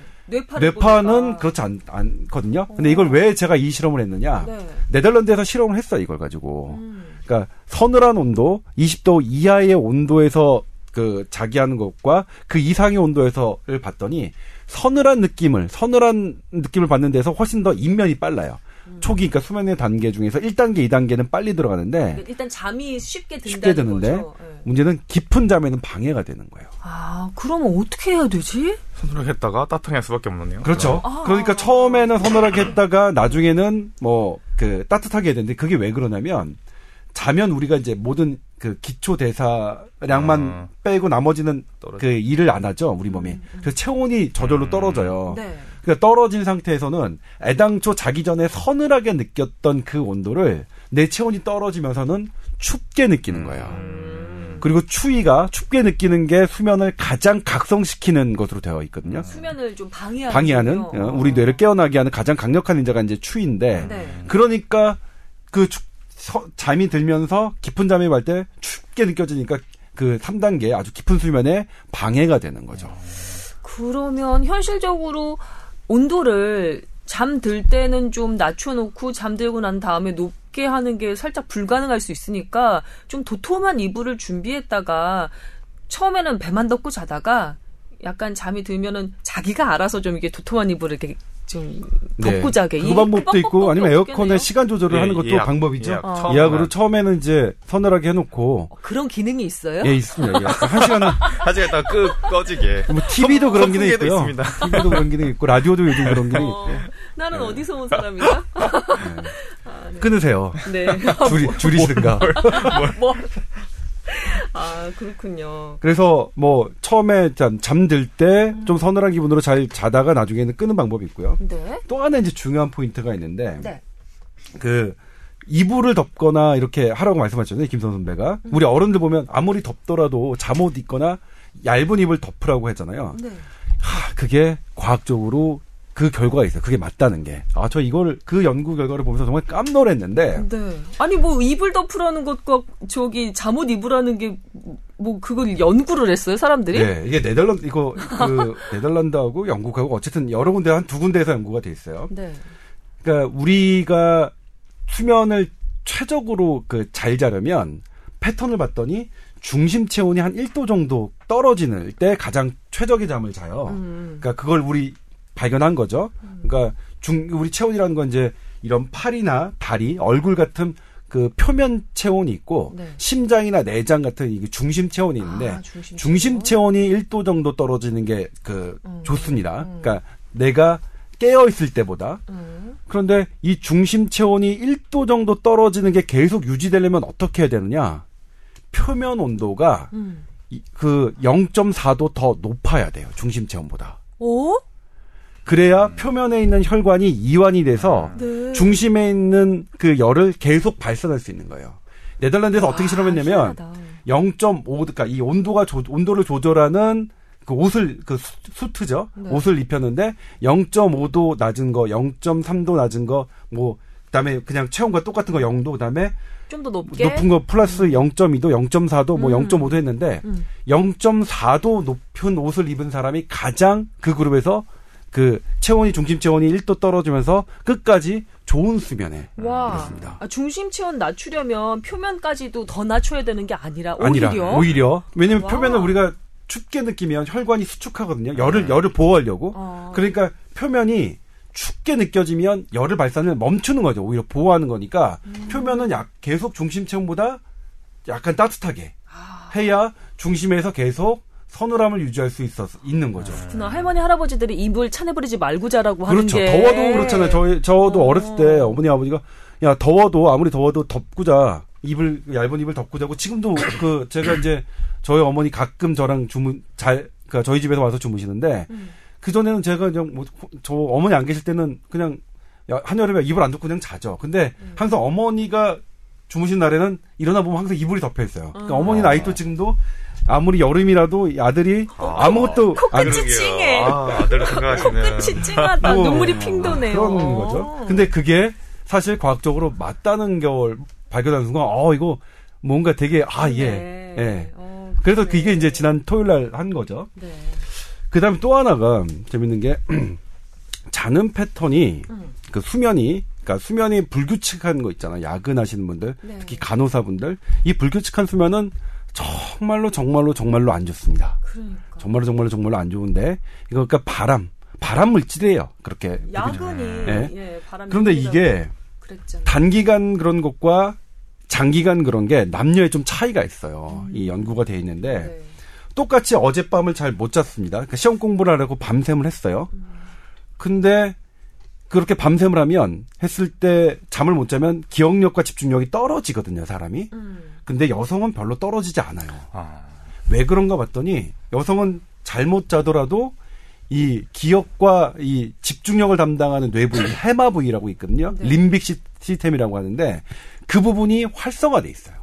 뇌파는 그렇지 않, 않거든요. 어. 근데 이걸 왜 제가 이 실험을 했느냐? 네. 네덜란드에서 실험을 했어요 이걸 가지고. 음. 그러니까 서늘한 온도 20도 이하의 온도에서 그 자기 하는 것과 그 이상의 온도에서를 봤더니 서늘한 느낌을 서늘한 느낌을 받는 데서 훨씬 더 인면이 빨라요. 음. 초기 그러니까 수면의 단계 중에서 1단계, 2단계는 빨리 들어가는데 일단 잠이 쉽게 든다는 쉽게 드는데 네. 문제는 깊은 잠에는 방해가 되는 거예요. 아, 그러면 어떻게 해야 되지? 서늘하게 했다가 따뜻하게 할 수밖에 없네요. 그렇죠. 아. 그러니까 처음에는 서늘하게 했다가 나중에는 뭐 그 따뜻하게 해야 되는데 그게 왜 그러냐면 자면 우리가 이제 모든 그 기초 대사량만 아. 빼고 나머지는 떨어져. 그 일을 안 하죠 우리 몸이. 음, 음. 그래서 체온이 저절로 음. 떨어져요. 네. 그러니까 떨어진 상태에서는 애당초 자기 전에 서늘하게 느꼈던 그 온도를 내 체온이 떨어지면서는 춥게 느끼는 거예요. 음. 그리고 추위가 춥게 느끼는 게 수면을 가장 각성시키는 것으로 되어 있거든요. 수면을 좀 방해하는, 방해하는 어, 우리 뇌를 깨어나게 하는 가장 강력한 인자가 이제 추위인데 네. 그러니까 그 축, 서, 잠이 들면서 깊은 잠이 갈 때 춥게 느껴지니까 그 3단계 아주 깊은 수면에 방해가 되는 거죠. 그러면 현실적으로 온도를 잠들 때는 좀 낮춰놓고 잠들고 난 다음에 높게 하는 게 살짝 불가능할 수 있으니까 좀 도톰한 이불을 준비했다가 처음에는 배만 덮고 자다가 약간 잠이 들면은 자기가 알아서 좀 이게 도톰한 이불을 이렇게 좀 네. 덮고 자게. 그 방법도 있고 아니면 에어컨의 시간 조절을 예, 하는 것도 예약, 방법이죠. 예약, 어. 예약으로 처음에는 이제 서늘하게 해놓고 어, 그런 기능이 있어요? 예 있습니다. 예. 한 시간은 (laughs) 한 시간 있다가 끄 꺼지게. 뭐 TV도 그런 기능 이 있고요. 있습니다. TV도 그런 기능 이 있고 라디오도 요즘 그런 기능 이 어, 있고. 나는 네. 어디서 온 사람이야? 네. 아, 네. 끊으세요. 네. 줄이 줄이시든가. 뭘, 뭘. (laughs) 아, 그렇군요. 그래서 뭐 처음에 잠, 잠들 때좀 음. 서늘한 기분으로 잘 자다가 나중에는 끄는 방법이 있고요. 네. 또 하나 이제 중요한 포인트가 있는데 네. 그 이불을 덮거나 이렇게 하라고 말씀하셨잖아요. 김선 선배가. 음. 우리 어른들 보면 아무리 덥더라도 잠옷 입거나 얇은 이불 덮으라고 했잖아요. 네. 하, 그게 과학적으로 그 결과가 있어요. 그게 맞다는 게. 아, 저 이걸 그 연구 결과를 보면서 정말 깜놀했는데. 네. 아니 뭐 이불 덮으라는 것과 저기 잠옷 입으라는 게 뭐 그걸 연구를 했어요, 사람들이? 네. 이게 네덜란드 이거 그 (laughs) 네덜란드하고 영국하고 어쨌든 여러 군데 한 두 군데에서 연구가 돼 있어요. 네. 그러니까 우리가 수면을 최적으로 그 잘 자려면 패턴을 봤더니 중심 체온이 한 1도 정도 떨어지는 때 가장 최적의 잠을 자요. 음. 그러니까 그걸 우리 발견한 거죠. 그러니까 중 우리 체온이라는 건 이제 이런 팔이나 다리, 얼굴 같은 그 표면 체온이 있고 네. 심장이나 내장 같은 이 중심 체온이 있는데 아, 중심, 중심 체온이 1도 정도 떨어지는 게그 음. 좋습니다. 음. 그러니까 내가 깨어 있을 때보다 음. 그런데 이 중심 체온이 1도 정도 떨어지는 게 계속 유지되려면 어떻게 해야 되느냐? 표면 온도가 음. 그 0.4도 더 높아야 돼요. 중심 체온보다. 오? 그래야 표면에 있는 혈관이 이완이 돼서 네. 중심에 있는 그 열을 계속 발산할 수 있는 거예요. 네덜란드에서 와, 어떻게 실험했냐면 0.5 그러니까 이 온도가 조, 온도를 조절하는 그 옷을 그 수, 트죠 네. 옷을 입혔는데 0.5도 낮은 거, 0.3도 낮은 거, 뭐 그다음에 그냥 체온과 똑같은 거 0도 그다음에 좀 더 높게 높은 거 플러스 음. 0.2도, 0.4도, 뭐 음. 0.5도 했는데 음. 0.4도 높은 옷을 입은 사람이 가장 그 그룹에서 그 체온이 중심 체온이 1도 떨어지면서 끝까지 좋은 수면에 와. 그렇습니다. 아, 중심 체온 낮추려면 표면까지도 더 낮춰야 되는 게 아니라 오히려 아니라, 오히려 왜냐면 와. 표면을 우리가 춥게 느끼면 혈관이 수축하거든요. 열을 네. 열을 보호하려고. 어. 그러니까 표면이 춥게 느껴지면 열을 발산을 멈추는 거죠. 오히려 보호하는 거니까 음. 표면은 약 계속 중심 체온보다 약간 따뜻하게 아. 해야 중심에서 계속 서늘함을 유지할 수 있어 있는 거죠. 그렇구나. 할머니 할아버지들이 이불 차내 버리지 말고 자라고 하는 그렇죠. 더워도 그렇잖아요. 저 저도 어. 렸을때 어머니 아버지가 야 더워도 아무리 더워도 덮고 자 이불 얇은 이불 덮고 자고 지금도 (coughs) 그 제가 이제 저희 어머니 가끔 저랑 주무 잘 그러니까 저희 집에서 와서 주무시는데 음. 그 전에는 제가 그냥 뭐 저 어머니 안 계실 때는 그냥 한여름에 이불 안 덮고 그냥 자죠. 근데 음. 항상 어머니가 주무신 날에는 일어나 보면 항상 이불이 덮여 있어요. 그러니까 아. 어머니 나이도 지금도 아무리 여름이라도 아들이 아, 무것도 코끝이 찡해. 아, 아들을 생각하시는. 코끝이 찡하다. 뭐, 눈물이 핑 도네요. 그런 거죠. 근데 그게 사실 과학적으로 맞다는 걸 발견하는 순간, 어, 이거 뭔가 되게, 아, 예. 네. 예. 어, 그래서 그래. 그게 이제 지난 토요일 날 한 거죠. 네. 그 다음에 또 하나가 재밌는 게, (clears throat) 자는 패턴이, 음. 그 수면이, 그러니까 수면이 불규칙한 거 있잖아. 야근하시는 분들, 네. 특히 간호사분들. 이 불규칙한 수면은 정말로 정말로 정말로 안 좋습니다. 그러니까. 정말로 정말로 정말로 안 좋은데 이거 그러니까 바람 바람 물질이에요. 그렇게 야근이 예. 예, 그런데 이게 그랬잖아요. 단기간 그런 것과 장기간 그런 게 남녀에 좀 차이가 있어요. 음. 이 연구가 돼 있는데 네. 똑같이 어젯밤을 잘 못 잤습니다. 그러니까 시험 공부를 하려고 밤샘을 했어요. 음. 근데 그렇게 밤샘을 하면 했을 때 잠을 못 자면 기억력과 집중력이 떨어지거든요, 사람이. 음. 근데 여성은 별로 떨어지지 않아요. 아. 왜 그런가 봤더니 여성은 잘못 자더라도 이 기억과 이 집중력을 담당하는 뇌 부위, (clears throat) 해마 부위라고 있거든요. 네. 림빅 시스템이라고 하는데 그 부분이 활성화돼 있어요.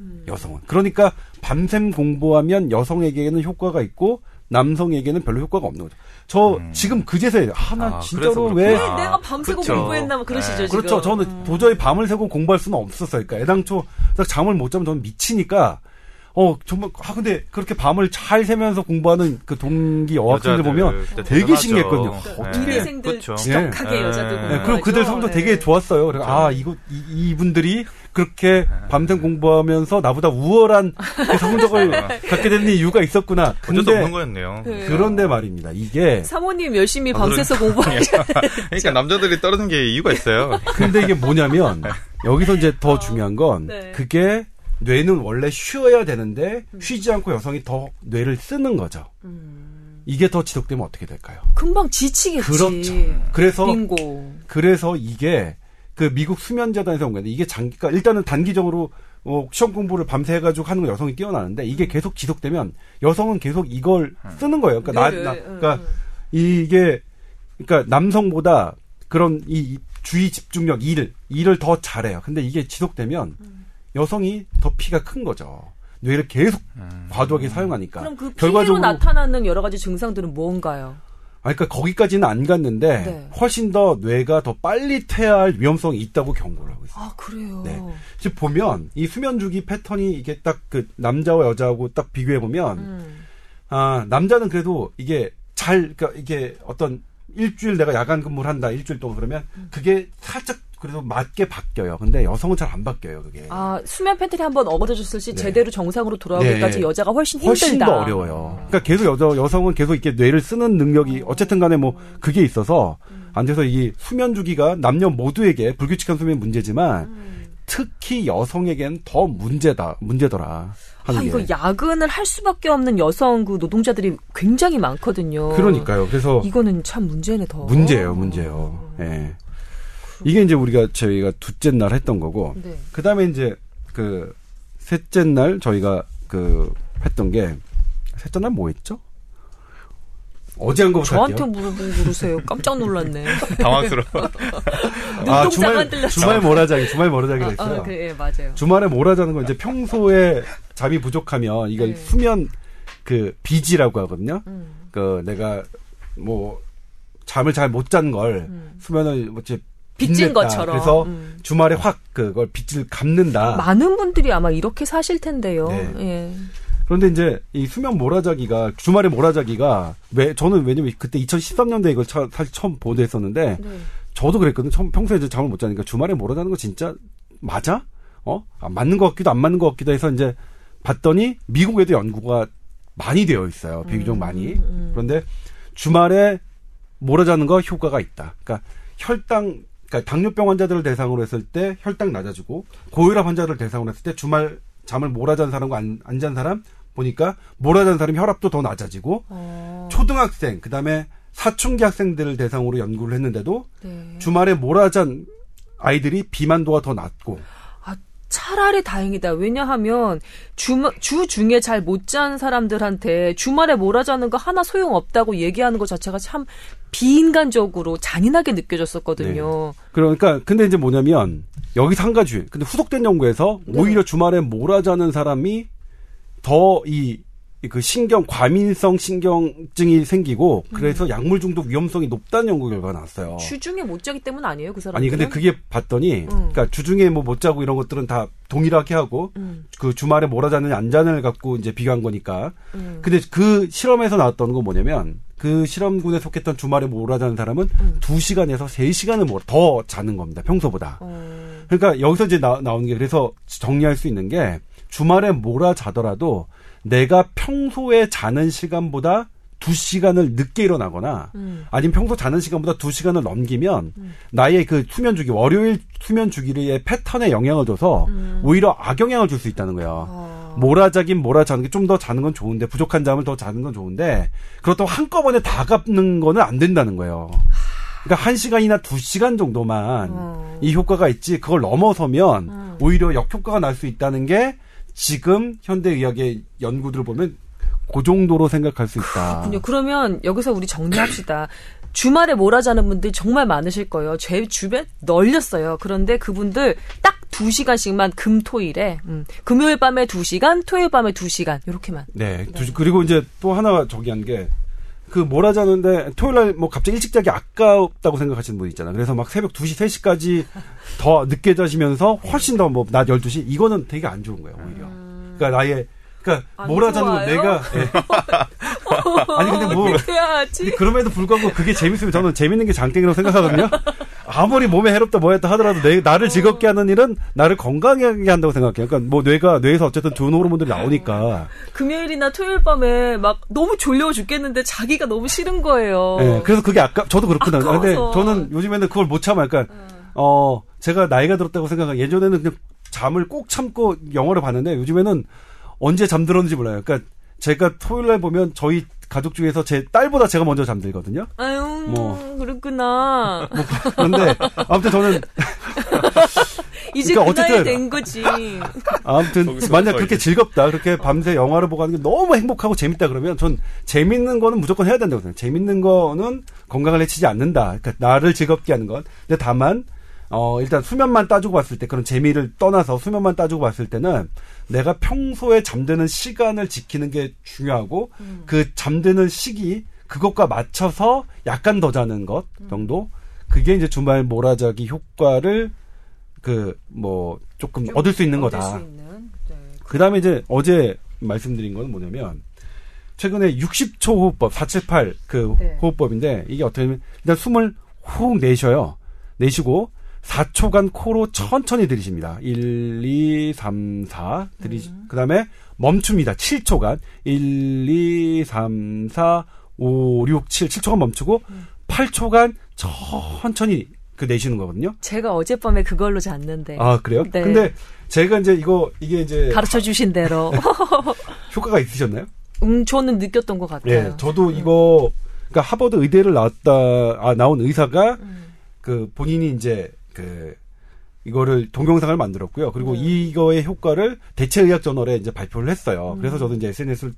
음. 여성은. 그러니까 밤샘 공부하면 여성에게는 효과가 있고 남성에게는 별로 효과가 없는 거죠. 저 음. 지금 그제서야 하나 아, 진짜로 왜 아, 내가 밤새고 그렇죠. 공부했나 뭐 그러시죠. 네. 그렇죠. 저는 음. 도저히 밤을 새고 공부할 수는 없었어요. 그러니까 애당초 딱 잠을 못 자면 저는 미치니까 어 정말 아 근데 그렇게 밤을 잘 새면서 공부하는 그 동기 여학생들 보면 되게 신기했거든요. 네. 어떻게 인생들 그렇죠. 지독하게 네. 여자들 네. 그리고 그들 성도 네. 되게 좋았어요. 그래서 아 이거 이, 이분들이 그렇게 밤샘 공부하면서 나보다 우월한 그 성적을 (laughs) 갖게 되는 이유가 있었구나. 근데 없는 거였네요. 네. 그런데 말입니다. 이게 사모님 열심히 아, 밤새서 아, 공부하니까 그러니까 (laughs) 남자들이 떨어진 게 이유가 있어요. 근데 이게 뭐냐면 여기서 이제 더 어, 중요한 건 네. 그게 뇌는 원래 쉬어야 되는데 음. 쉬지 않고 여성이 더 뇌를 쓰는 거죠. 음. 이게 더 지속되면 어떻게 될까요? 금방 지치겠지. 그렇죠. 그래서 빙고. 그래서 이게 그 미국 수면재단에서 온 건데 이게 장기가 일단은 단기적으로 어, 시험 공부를 밤새 해가지고 하는 건 여성이 뛰어나는데 이게 음. 계속 지속되면 여성은 계속 이걸 음. 쓰는 거예요. 그러니까 네, 나, 나 그러니까 음. 이게 그러니까 남성보다 그런 이 주의 집중력 일 일을 더 잘해요. 근데 이게 지속되면 음. 여성이 더 피가 큰 거죠. 뇌를 계속 음. 과도하게 사용하니까. 그럼 그 결과적으로 나타나는 여러 가지 증상들은 뭔가요? 아, 그러니까 거기까지는 안 갔는데 네. 훨씬 더 뇌가 더 빨리 퇴화할 위험성이 있다고 경고를 하고 있어요. 아 그래요. 네. 지금 보면 이 수면 주기 패턴이 이게 딱 그 남자와 여자하고 딱 비교해 보면 음. 아 남자는 그래도 이게 잘 그러니까 이게 어떤 일주일 내가 야간 근무를 한다 일주일 동안 그러면 음. 그게 살짝 그래도 맞게 바뀌어요. 근데 여성은 잘 안 바뀌어요, 그게. 아, 수면 패턴이 한번 어그러졌을 시 네. 제대로 정상으로 돌아오기까지 네. 여자가 훨씬 힘들다. 훨씬 더 어려워요. 그러니까 계속 여자, 여성은 계속 이렇게 뇌를 쓰는 능력이 어쨌든 간에 뭐 그게 있어서 안 돼서 이 수면 주기가 남녀 모두에게 불규칙한 수면 문제지만 음. 특히 여성에겐 더 문제다, 문제더라. 아, 이거 야근을 할 수밖에 없는 여성 그 노동자들이 굉장히 많거든요. 그러니까요. 그래서 이거는 참 문제네 더. 문제예요, 문제예요. 예. 네. 이게 이제 우리가 저희가 둘째 날 했던 거고 네. 그다음에 이제 그 셋째 날 저희가 그 했던 게 셋째 날 뭐 했죠? 어제 한 거부터 저한테 물어보고 그러세요. 깜짝 놀랐네. (laughs) 당황스러워. (laughs) 아, 주말, 주말 몰아자기, 주말 몰아자기가 아, 있어요. 아, 그, 예, 맞아요. 주말에 몰아자는 건 이제 평소에 잠이 부족하면 이걸 네. 수면 그 비지라고 하거든요. 음. 그 내가 뭐 잠을 잘 못 잔걸 음. 수면을 뭐 빚진 것처럼. 그래서 음. 주말에 확 그걸 빚을 갚는다. 많은 분들이 아마 이렇게 사실 텐데요. 네. 예. 그런데 이제 이 수면 몰아자기가 주말에 몰아자기가 왜 저는 왜냐면 그때 2013년도에 이걸 차, 사실 처음 보도했었는데 네. 저도 그랬거든요. 처음, 평소에 이제 잠을 못 자니까 주말에 몰아자는 거 진짜 맞아? 어? 안 아, 맞는 것 같기도 안 맞는 것 같기도 해서 이제 봤더니 미국에도 연구가 많이 되어 있어요. 비교적 음, 많이. 음. 그런데 주말에 몰아자는 거 효과가 있다. 그러니까 혈당 그러니까 당뇨병 환자들을 대상으로 했을 때 혈당 낮아지고 고혈압 환자들을 대상으로 했을 때 주말 잠을 몰아잔 사람과 안, 안 잔 사람 보니까 몰아잔 사람이 혈압도 더 낮아지고 어. 초등학생 그다음에 사춘기 학생들을 대상으로 연구를 했는데도 네. 주말에 몰아잔 아이들이 비만도가 더 낮고 차라리 다행이다. 왜냐하면 주, 주 중에 잘 못 잔 사람들한테 주말에 몰아자는 거 하나 소용 없다고 얘기하는 것 자체가 참 비인간적으로 잔인하게 느껴졌었거든요. 네. 그러니까 근데 이제 뭐냐면 여기서 한 가지 근데 후속된 연구에서 네. 오히려 주말에 몰아자는 사람이 더이 그 신경 과민성 신경증이 생기고 그래서 음. 약물 중독 위험성이 높다는 연구 결과가 나왔어요. 주중에 못 자기 때문 아니에요, 그 사람? 아니 근데 그게 봤더니 음. 그러니까 주중에 뭐 못 자고 이런 것들은 다 동일하게 하고 음. 그 주말에 몰아자는 안잔을 갖고 이제 비교한 거니까. 음. 근데 그 실험에서 나왔던 건 뭐냐면 그 실험군에 속했던 주말에 몰아자는 사람은 음. 2시간에서 3시간을 더 자는 겁니다. 평소보다. 어. 그러니까 여기서 이제 나, 나오는 게 그래서 정리할 수 있는 게 주말에 몰아자더라도 내가 평소에 자는 시간보다 두 시간을 늦게 일어나거나 음. 아니면 평소 자는 시간보다 두 시간을 넘기면 음. 나의 그 수면 주기 월요일 수면 주기의 패턴에 영향을 줘서 음. 오히려 악영향을 줄 수 있다는 거예요. 어. 몰아자긴 몰아자는 게 좀 더 자는 건 좋은데 부족한 잠을 더 자는 건 좋은데 그렇다고 한꺼번에 다 갚는 거는 안 된다는 거예요. 그러니까 한 시간이나 두 시간 정도만 어. 이 효과가 있지 그걸 넘어서면 음. 오히려 역효과가 날 수 있다는 게 지금 현대 의학의 연구들을 보면 그 정도로 생각할 수 있다. 그렇군요. 그러면 여기서 우리 정리합시다. (clears throat) 주말에 몰아자는 분들 정말 많으실 거예요. 제 주변 널렸어요. 그런데 그분들 딱 2시간씩만 금, 토 일에, 음, 금요일 밤에 2시간, 토요일 밤에 2시간, 이렇게만. 네. 네. 그리고 이제 또 하나 저기 한 게, 그 몰아자는데 토요일 날 뭐 갑자기 일찍 자기 아깝다고 생각하시는 분 있잖아. 그래서 막 새벽 2시, 3시까지 더 늦게 자시면서 훨씬 더 뭐 낮 12시 이거는 되게 안 좋은 거예요, 오히려. 음. 그러니까 나의 그러니까 몰아자는 건 내가 예. (laughs) 아니 근데 뭐 그럼에도 불구하고 그게 재밌으면 저는 재밌는 게 장땡이라고 생각하거든요. 아무리 몸에 해롭다 뭐했다 하더라도 내 나를 즐겁게 하는 일은 나를 건강하게 한다고 생각해요. 그러니까 뭐 뇌가 뇌에서 어쨌든 좋은 호르몬들이 나오니까 금요일이나 토요일 밤에 막 너무 졸려 죽겠는데 자기가 너무 싫은 거예요. 네, 그래서 그게 아까 저도 그렇거든요. 근데 저는 요즘에는 그걸 못 참아. 그러니까 어 제가 나이가 들었다고 생각하 예전에는 그냥 잠을 꼭 참고 영화를 봤는데 요즘에는 언제 잠들었는지 몰라요. 그러니까 제가 토요일 날 보면 저희 가족 중에서 제 딸보다 제가 먼저 잠들거든요. 아유, 뭐 그렇구나. 뭐, 그런데 아무튼 저는 (laughs) 이제 그러니까 그 어쨌든 된 거지. 아무튼 만약 그렇게 즐겁다, 그렇게 밤새 영화를 보고 하는 게 너무 행복하고 재밌다 그러면 전 재밌는 거는 무조건 해야 된다고 생각해요. 재밌는 거는 건강을 해치지 않는다. 그러니까 나를 즐겁게 하는 건. 근데 다만 어, 일단 수면만 따지고 봤을 때 그런 재미를 떠나서 수면만 따지고 봤을 때는 내가 평소에 잠드는 시간을 지키는 게 중요하고 음. 그 잠드는 시기 그것과 맞춰서 약간 더 자는 것 음. 정도 그게 이제 주말 몰아자기 효과를 그 뭐 조금 얻을 수 있는 거다. 수 있는? 네. 그다음에 이제 어제 말씀드린 건 뭐냐면 최근에 60초 호흡법 478그 네. 호흡법인데 이게 어떻게 하면 일단 숨을 훅 내셔요. 내쉬고 4초간 코로 천천히 들이십니다. 1, 2, 3, 4 들이 음. 그다음에 멈춥니다. 7초간 1, 2, 3, 4, 5, 6, 7 7초간 멈추고 음. 8초간 천천히 그 내쉬는 거거든요. 제가 어젯밤에 그걸로 잤는데. 아 그래요? 네. 근데 제가 이제 이거 이게 이제 가르쳐 주신 대로 (laughs) 효과가 있으셨나요? 음 저는 느꼈던 것 같아요. 예, 저도 음. 이거 그러니까 하버드 의대를 나왔다 아 나온 의사가 음. 그 본인이 이제 그 이거를 동영상을 만들었고요. 그리고 네. 이거의 효과를 대체의학 저널에 이제 발표를 했어요. 음. 그래서 저도 이제 SNS를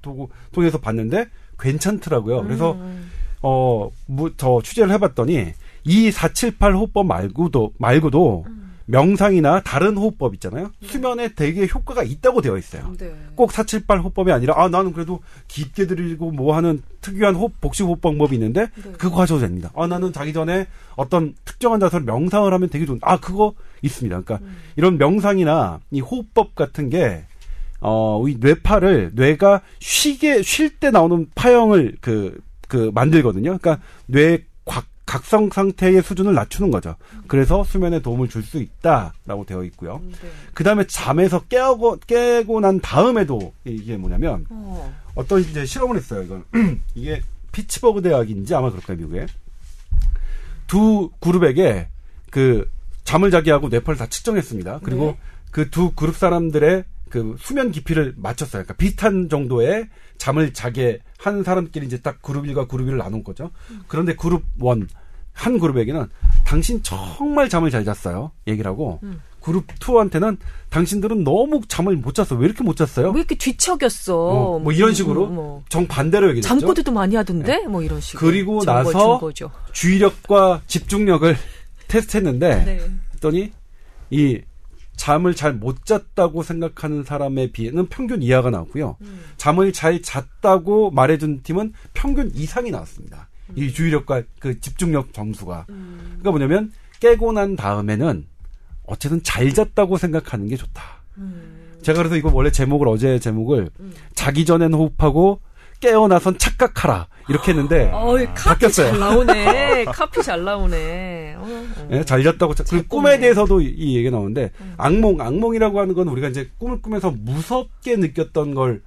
통해서 봤는데 괜찮더라고요. 그래서 음. 어, 뭐, 저 취재를 해봤더니 이 478 호흡법 말고도 말고도 음. 명상이나 다른 호흡법 있잖아요. 네. 수면에 되게 효과가 있다고 되어 있어요. 네. 꼭 478 호흡법이 아니라 아 나는 그래도 깊게 들이고 뭐 하는 특유한 호흡 복식 호흡 방법이 있는데 네. 그거 하셔도 됩니다. 아 나는 자기 전에 어떤 특정한 자세로 명상을 하면 되게 좋은 아 그거 있습니다. 그러니까 음. 이런 명상이나 이 호흡법 같은 게 어, 이 뇌파를 뇌가 쉬게 쉴 때 나오는 파형을 그, 그 만들거든요. 그러니까 뇌 각성 상태의 수준을 낮추는 거죠. 그래서 수면에 도움을 줄 수 있다라고 되어 있고요. 음, 네. 그 다음에 잠에서 깨고, 깨고 난 다음에도 이게 뭐냐면 어. 떤 이제 실험을 했어요. 이건 (clears throat) 이게 피츠버그 대학인지 아마 그럴 거예요, 미국에. 두 그룹에게 그 잠을 자게 하고 뇌파를 다 측정했습니다. 그리고 네. 그두 그룹 사람들의 그 수면 깊이를 맞췄어요. 그러니까 비슷한 정도의 잠을 자게 한 사람끼리 이제 딱 그룹 1과 그룹 2를 나눈 거죠. 그런데 그룹 1, 한 그룹에게는 당신 정말 잠을 잘 잤어요. 얘기를 하고 음. 그룹 2한테는 당신들은 너무 잠을 못 잤어. 왜 이렇게 못 잤어요? 왜 이렇게 뒤척였어? 어, 뭐 이런 식으로 뭐, 뭐. 정반대로 얘기했죠. 잠꼬대도 많이 하던데? 네. 뭐 이런 식으로. 그리고 나서 주의력과 집중력을 (laughs) 테스트했는데 네. 했더니 이 잠을 잘 못 잤다고 생각하는 사람에 비해는 평균 이하가 나왔고요. 음. 잠을 잘 잤다고 말해준 팀은 평균 이상이 나왔습니다. 음. 이 주의력과 그 집중력 점수가. 음. 그러니까 뭐냐면 깨고 난 다음에는 어쨌든 잘 잤다고 생각하는 게 좋다. 음. 제가 그래서 이거 원래 제목을 어제 제목을 음. 자기 전엔 호흡하고 깨어나선 착각하라 이렇게 했는데 어이, 바뀌었어요. 잘 나오네. (laughs) 카피 잘 나오네. 어, 어. 네, 잘 잤다고. 그 꿈에 대해서도 이, 이 얘기가 나오는데 음. 악몽, 악몽이라고 하는 건 우리가 이제 꿈을 꾸면서 무섭게 느꼈던 걸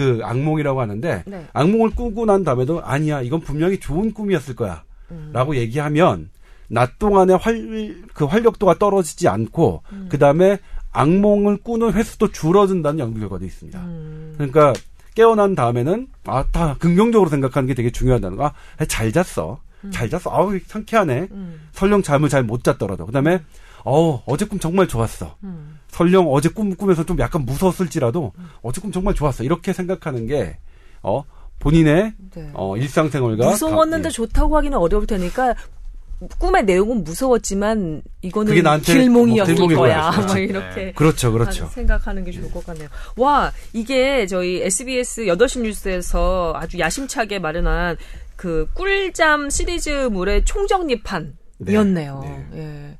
그 악몽이라고 하는데 네. 악몽을 꾸고 난 다음에도 아니야 이건 분명히 좋은 꿈이었을 거야. 음. 라고 얘기하면 낮 동안에 활, 그 활력도가 떨어지지 않고, 음. 그 다음에 악몽을 꾸는 횟수도 줄어든다는 연구 결과도 있습니다. 음. 그러니까 깨어난 다음에는, 아, 다 긍정적으로 생각하는 게 되게 중요하다는 거. 아, 잘 잤어. 음. 잘 잤어. 아우, 상쾌하네. 음. 설령 잠을 잘 못 잤더라도. 그 다음에, 어 어제 꿈 정말 좋았어. 음. 설령 어제 꿈 꾸면서 좀 약간 무서웠을지라도, 음. 어제 꿈 정말 좋았어. 이렇게 생각하는 게, 어, 본인의 네. 어, 일상생활과 무서웠는데 가, 예. 좋다고 하기는 어려울 테니까 꿈의 내용은 무서웠지만 이거는 길몽이었을 뭐 거야. 뭐 이렇게 네. 그렇죠, 그렇죠. 생각하는 게 좋을 것 같네요. 와 이게 저희 SBS 8시 뉴스에서 아주 야심차게 마련한 그 꿀잠 시리즈물의 총정리판이었네요. 네, 네. 예.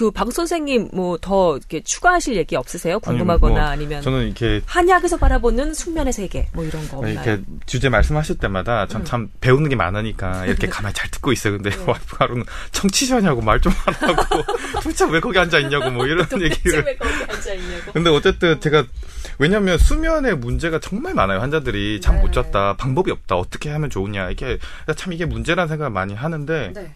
그 박 선생님 뭐 더 이렇게 추가하실 얘기 없으세요? 궁금하거나 아니, 뭐, 면 저는 이렇게 한약에서 바라보는 숙면의 세계 뭐 이런 거 없나요? 이렇게 주제 말씀하실 때마다 전참 음. 배우는 게 많으니까 (laughs) 이렇게 가만히 잘 듣고 있어요. 근데 네. (laughs) 와이프가 는 청취자냐고 말 좀 하라고 (laughs) 도대체 왜 거기 앉아 있냐고 뭐 이런 얘기를. 왜 거기 앉아 있냐고. 근데 어쨌든 제가 왜냐하면 수면의 문제가 정말 많아요. 환자들이 잠못 네. 잤다, 방법이 없다, 어떻게 하면 좋으냐 이게 참 이게 문제라는 생각을 많이 하는데. 네.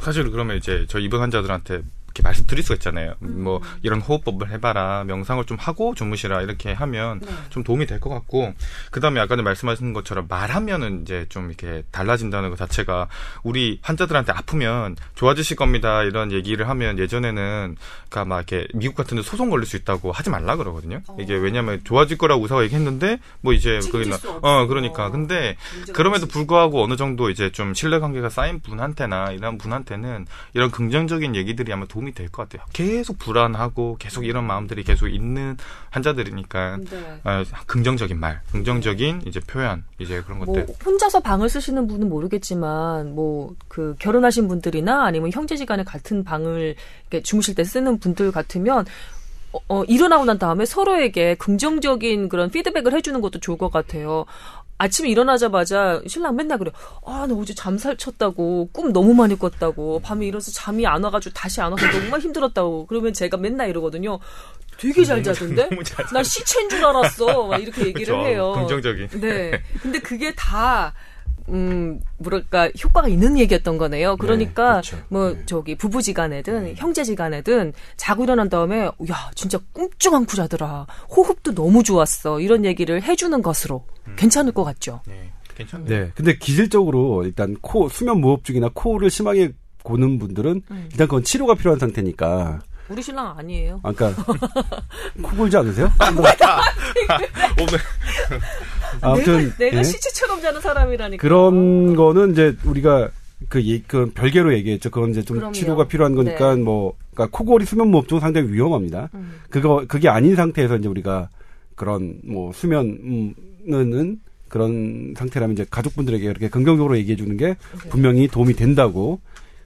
사실 그러면 이제 저 입원 환자들한테 이렇게 말씀드릴 수가 있잖아요. 음. 뭐 이런 호흡법을 해봐라, 명상을 좀 하고 주무시라 이렇게 하면 네. 좀 도움이 될 것 같고 그 다음에 아까 말씀하신 것처럼 말하면은 이제 좀 이렇게 달라진다는 것 자체가 우리 환자들한테 아프면 좋아지실 겁니다 이런 얘기를 하면 예전에는 그니까 막 이렇게 미국 같은 데 소송 걸릴 수 있다고 하지 말라 그러거든요. 어. 이게 왜냐하면 좋아질 거라고 의사가 얘기했는데 뭐 이제 그게 어 그러니까 근데 그럼에도 불구하고 어느 정도 이제 좀 신뢰 관계가 쌓인 분한테나 이런 분한테는 이런 긍정적인 얘기들이 아마 도 움이 될 것 같아요. 계속 불안하고 계속 이런 마음들이 계속 있는 환자들이니까 네. 어, 긍정적인 말, 긍정적인 이제 표현, 이제 그런 뭐 것들. 혼자서 방을 쓰시는 분은 모르겠지만 뭐 그 결혼하신 분들이나 아니면 형제지간에 같은 방을 주무실 때 쓰는 분들 같으면 어, 어, 일어나고 난 다음에 서로에게 긍정적인 그런 피드백을 해주는 것도 좋을 것 같아요. 아침에 일어나자마자 신랑 맨날 그래. 아, 나 어제 잠살 쳤다고. 꿈 너무 많이 꿨다고. 밤에 일어서 잠이 안 와가지고 다시 안 와서 너무 힘들었다고. 그러면 제가 맨날 이러거든요. 되게 잘 자던데? 난 시체인 줄 알았어. 막 이렇게 (laughs) 얘기를 그쵸, 해요. 긍정적인. 네. 근데 그게 다 음, 뭐랄까, 효과가 있는 얘기였던 거네요. 그러니까, 네, 그렇죠. 뭐, 네. 저기, 부부지간에든, 네. 형제지간에든, 자고 일어난 다음에, 야, 진짜 꿈쩍 안고 자더라. 호흡도 너무 좋았어. 이런 얘기를 해주는 것으로 음. 괜찮을 것 같죠. 네, 괜찮네요. 네. 근데 기질적으로, 일단, 코, 수면 무호흡증이나 코를 심하게 고는 분들은, 음. 일단 그건 치료가 필요한 상태니까, 우리 신랑 아니에요. 아까 그러니까 (laughs) 코 골지 않으세요? 오늘 (laughs) 아무튼 내가, 내가 예? 시체처럼 자는 사람이라니까. 그런 거는 이제 우리가 그, 예, 그 별개로 얘기했죠. 그건 이제 좀 그럼요. 치료가 필요한 거니까 네. 뭐 그러니까 코골이 수면 무호흡증 상당히 위험합니다. 음. 그거 그게 아닌 상태에서 이제 우리가 그런 뭐 수면은 그런 상태라면 이제 가족분들에게 이렇게 긍정적으로 얘기해 주는 게 네. 분명히 도움이 된다고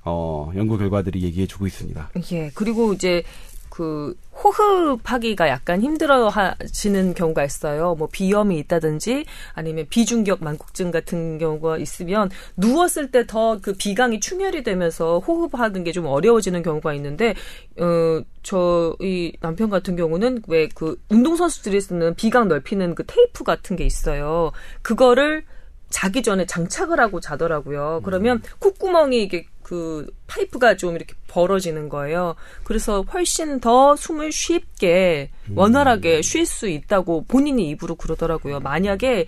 어, 연구 결과들이 얘기해 주고 있습니다. 예. 그리고 이제 그 호흡하기가 약간 힘들어 하시는 경우가 있어요. 뭐 비염이 있다든지 아니면 비중격 만국증 같은 경우가 있으면 누웠을 때 더 그 비강이 충혈이 되면서 호흡하는 게 좀 어려워지는 경우가 있는데 어 저희 남편 같은 경우는 왜 그 운동 선수들이 쓰는 비강 넓히는 그 테이프 같은 게 있어요. 그거를 자기 전에 장착을 하고 자더라고요. 그러면 콧구멍이 이게 그 파이프가 좀 이렇게 벌어지는 거예요. 그래서 훨씬 더 숨을 쉽게 원활하게 쉴 수 있다고 본인이 입으로 그러더라고요. 만약에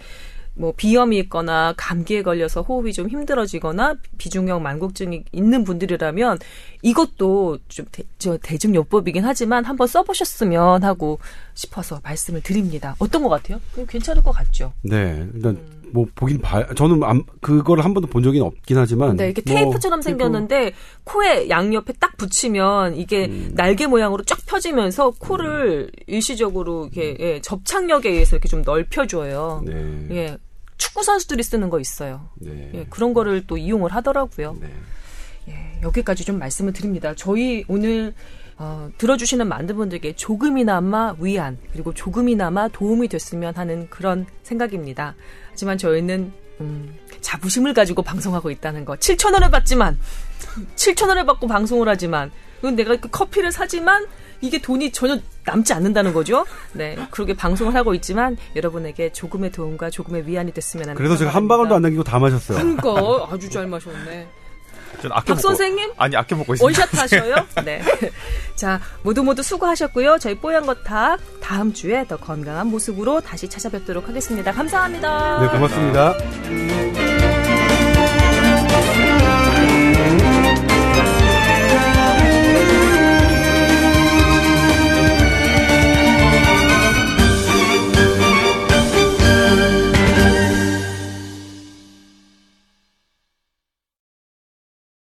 뭐 비염이 있거나 감기에 걸려서 호흡이 좀 힘들어지거나 비중형 만곡증이 있는 분들이라면 이것도 좀 대, 저 대중요법이긴 하지만 한번 써보셨으면 하고 싶어서 말씀을 드립니다. 어떤 것 같아요? 괜찮을 것 같죠? 네, 일단 음. 뭐 보긴 봐. 저는 안, 그걸 한 번도 본 적이 없긴 하지만. 네, 이게 뭐 테이프처럼 생겼는데 코에 양옆에 딱 붙이면 이게 음. 날개 모양으로 쫙 펴지면서 코를 음. 일시적으로 이렇게 예, 접착력에 의해서 이렇게 좀 넓혀줘요. 네. 예, 축구 선수들이 쓰는 거 있어요. 네. 예, 그런 거를 또 이용을 하더라고요. 네. 예, 여기까지 좀 말씀을 드립니다. 저희 오늘 어, 들어주시는 많은 분들께 조금이나마 위안 그리고 조금이나마 도움이 됐으면 하는 그런 생각입니다. 하지만 저희는 음, 자부심을 가지고 방송하고 있다는 거. 7천 원을 받지만 7천 원을 받고 방송을 하지만 내가 그 커피를 사지만 이게 돈이 전혀 남지 않는다는 거죠. 네, 그렇게 방송을 하고 있지만 여러분에게 조금의 도움과 조금의 위안이 됐으면 하는. 그래서 제가 한 방울도 안 남기고 다 마셨어요. 그러니까 아주 잘 마셨네. 박 선생님? 아니 아껴 먹고 있습니다. 원샷 (laughs) 하셔요? 네. 자 모두 모두 수고하셨고요. 저희 뽀얀 거탑 다음 주에 더 건강한 모습으로 다시 찾아뵙도록 하겠습니다. 감사합니다. 네 고맙습니다.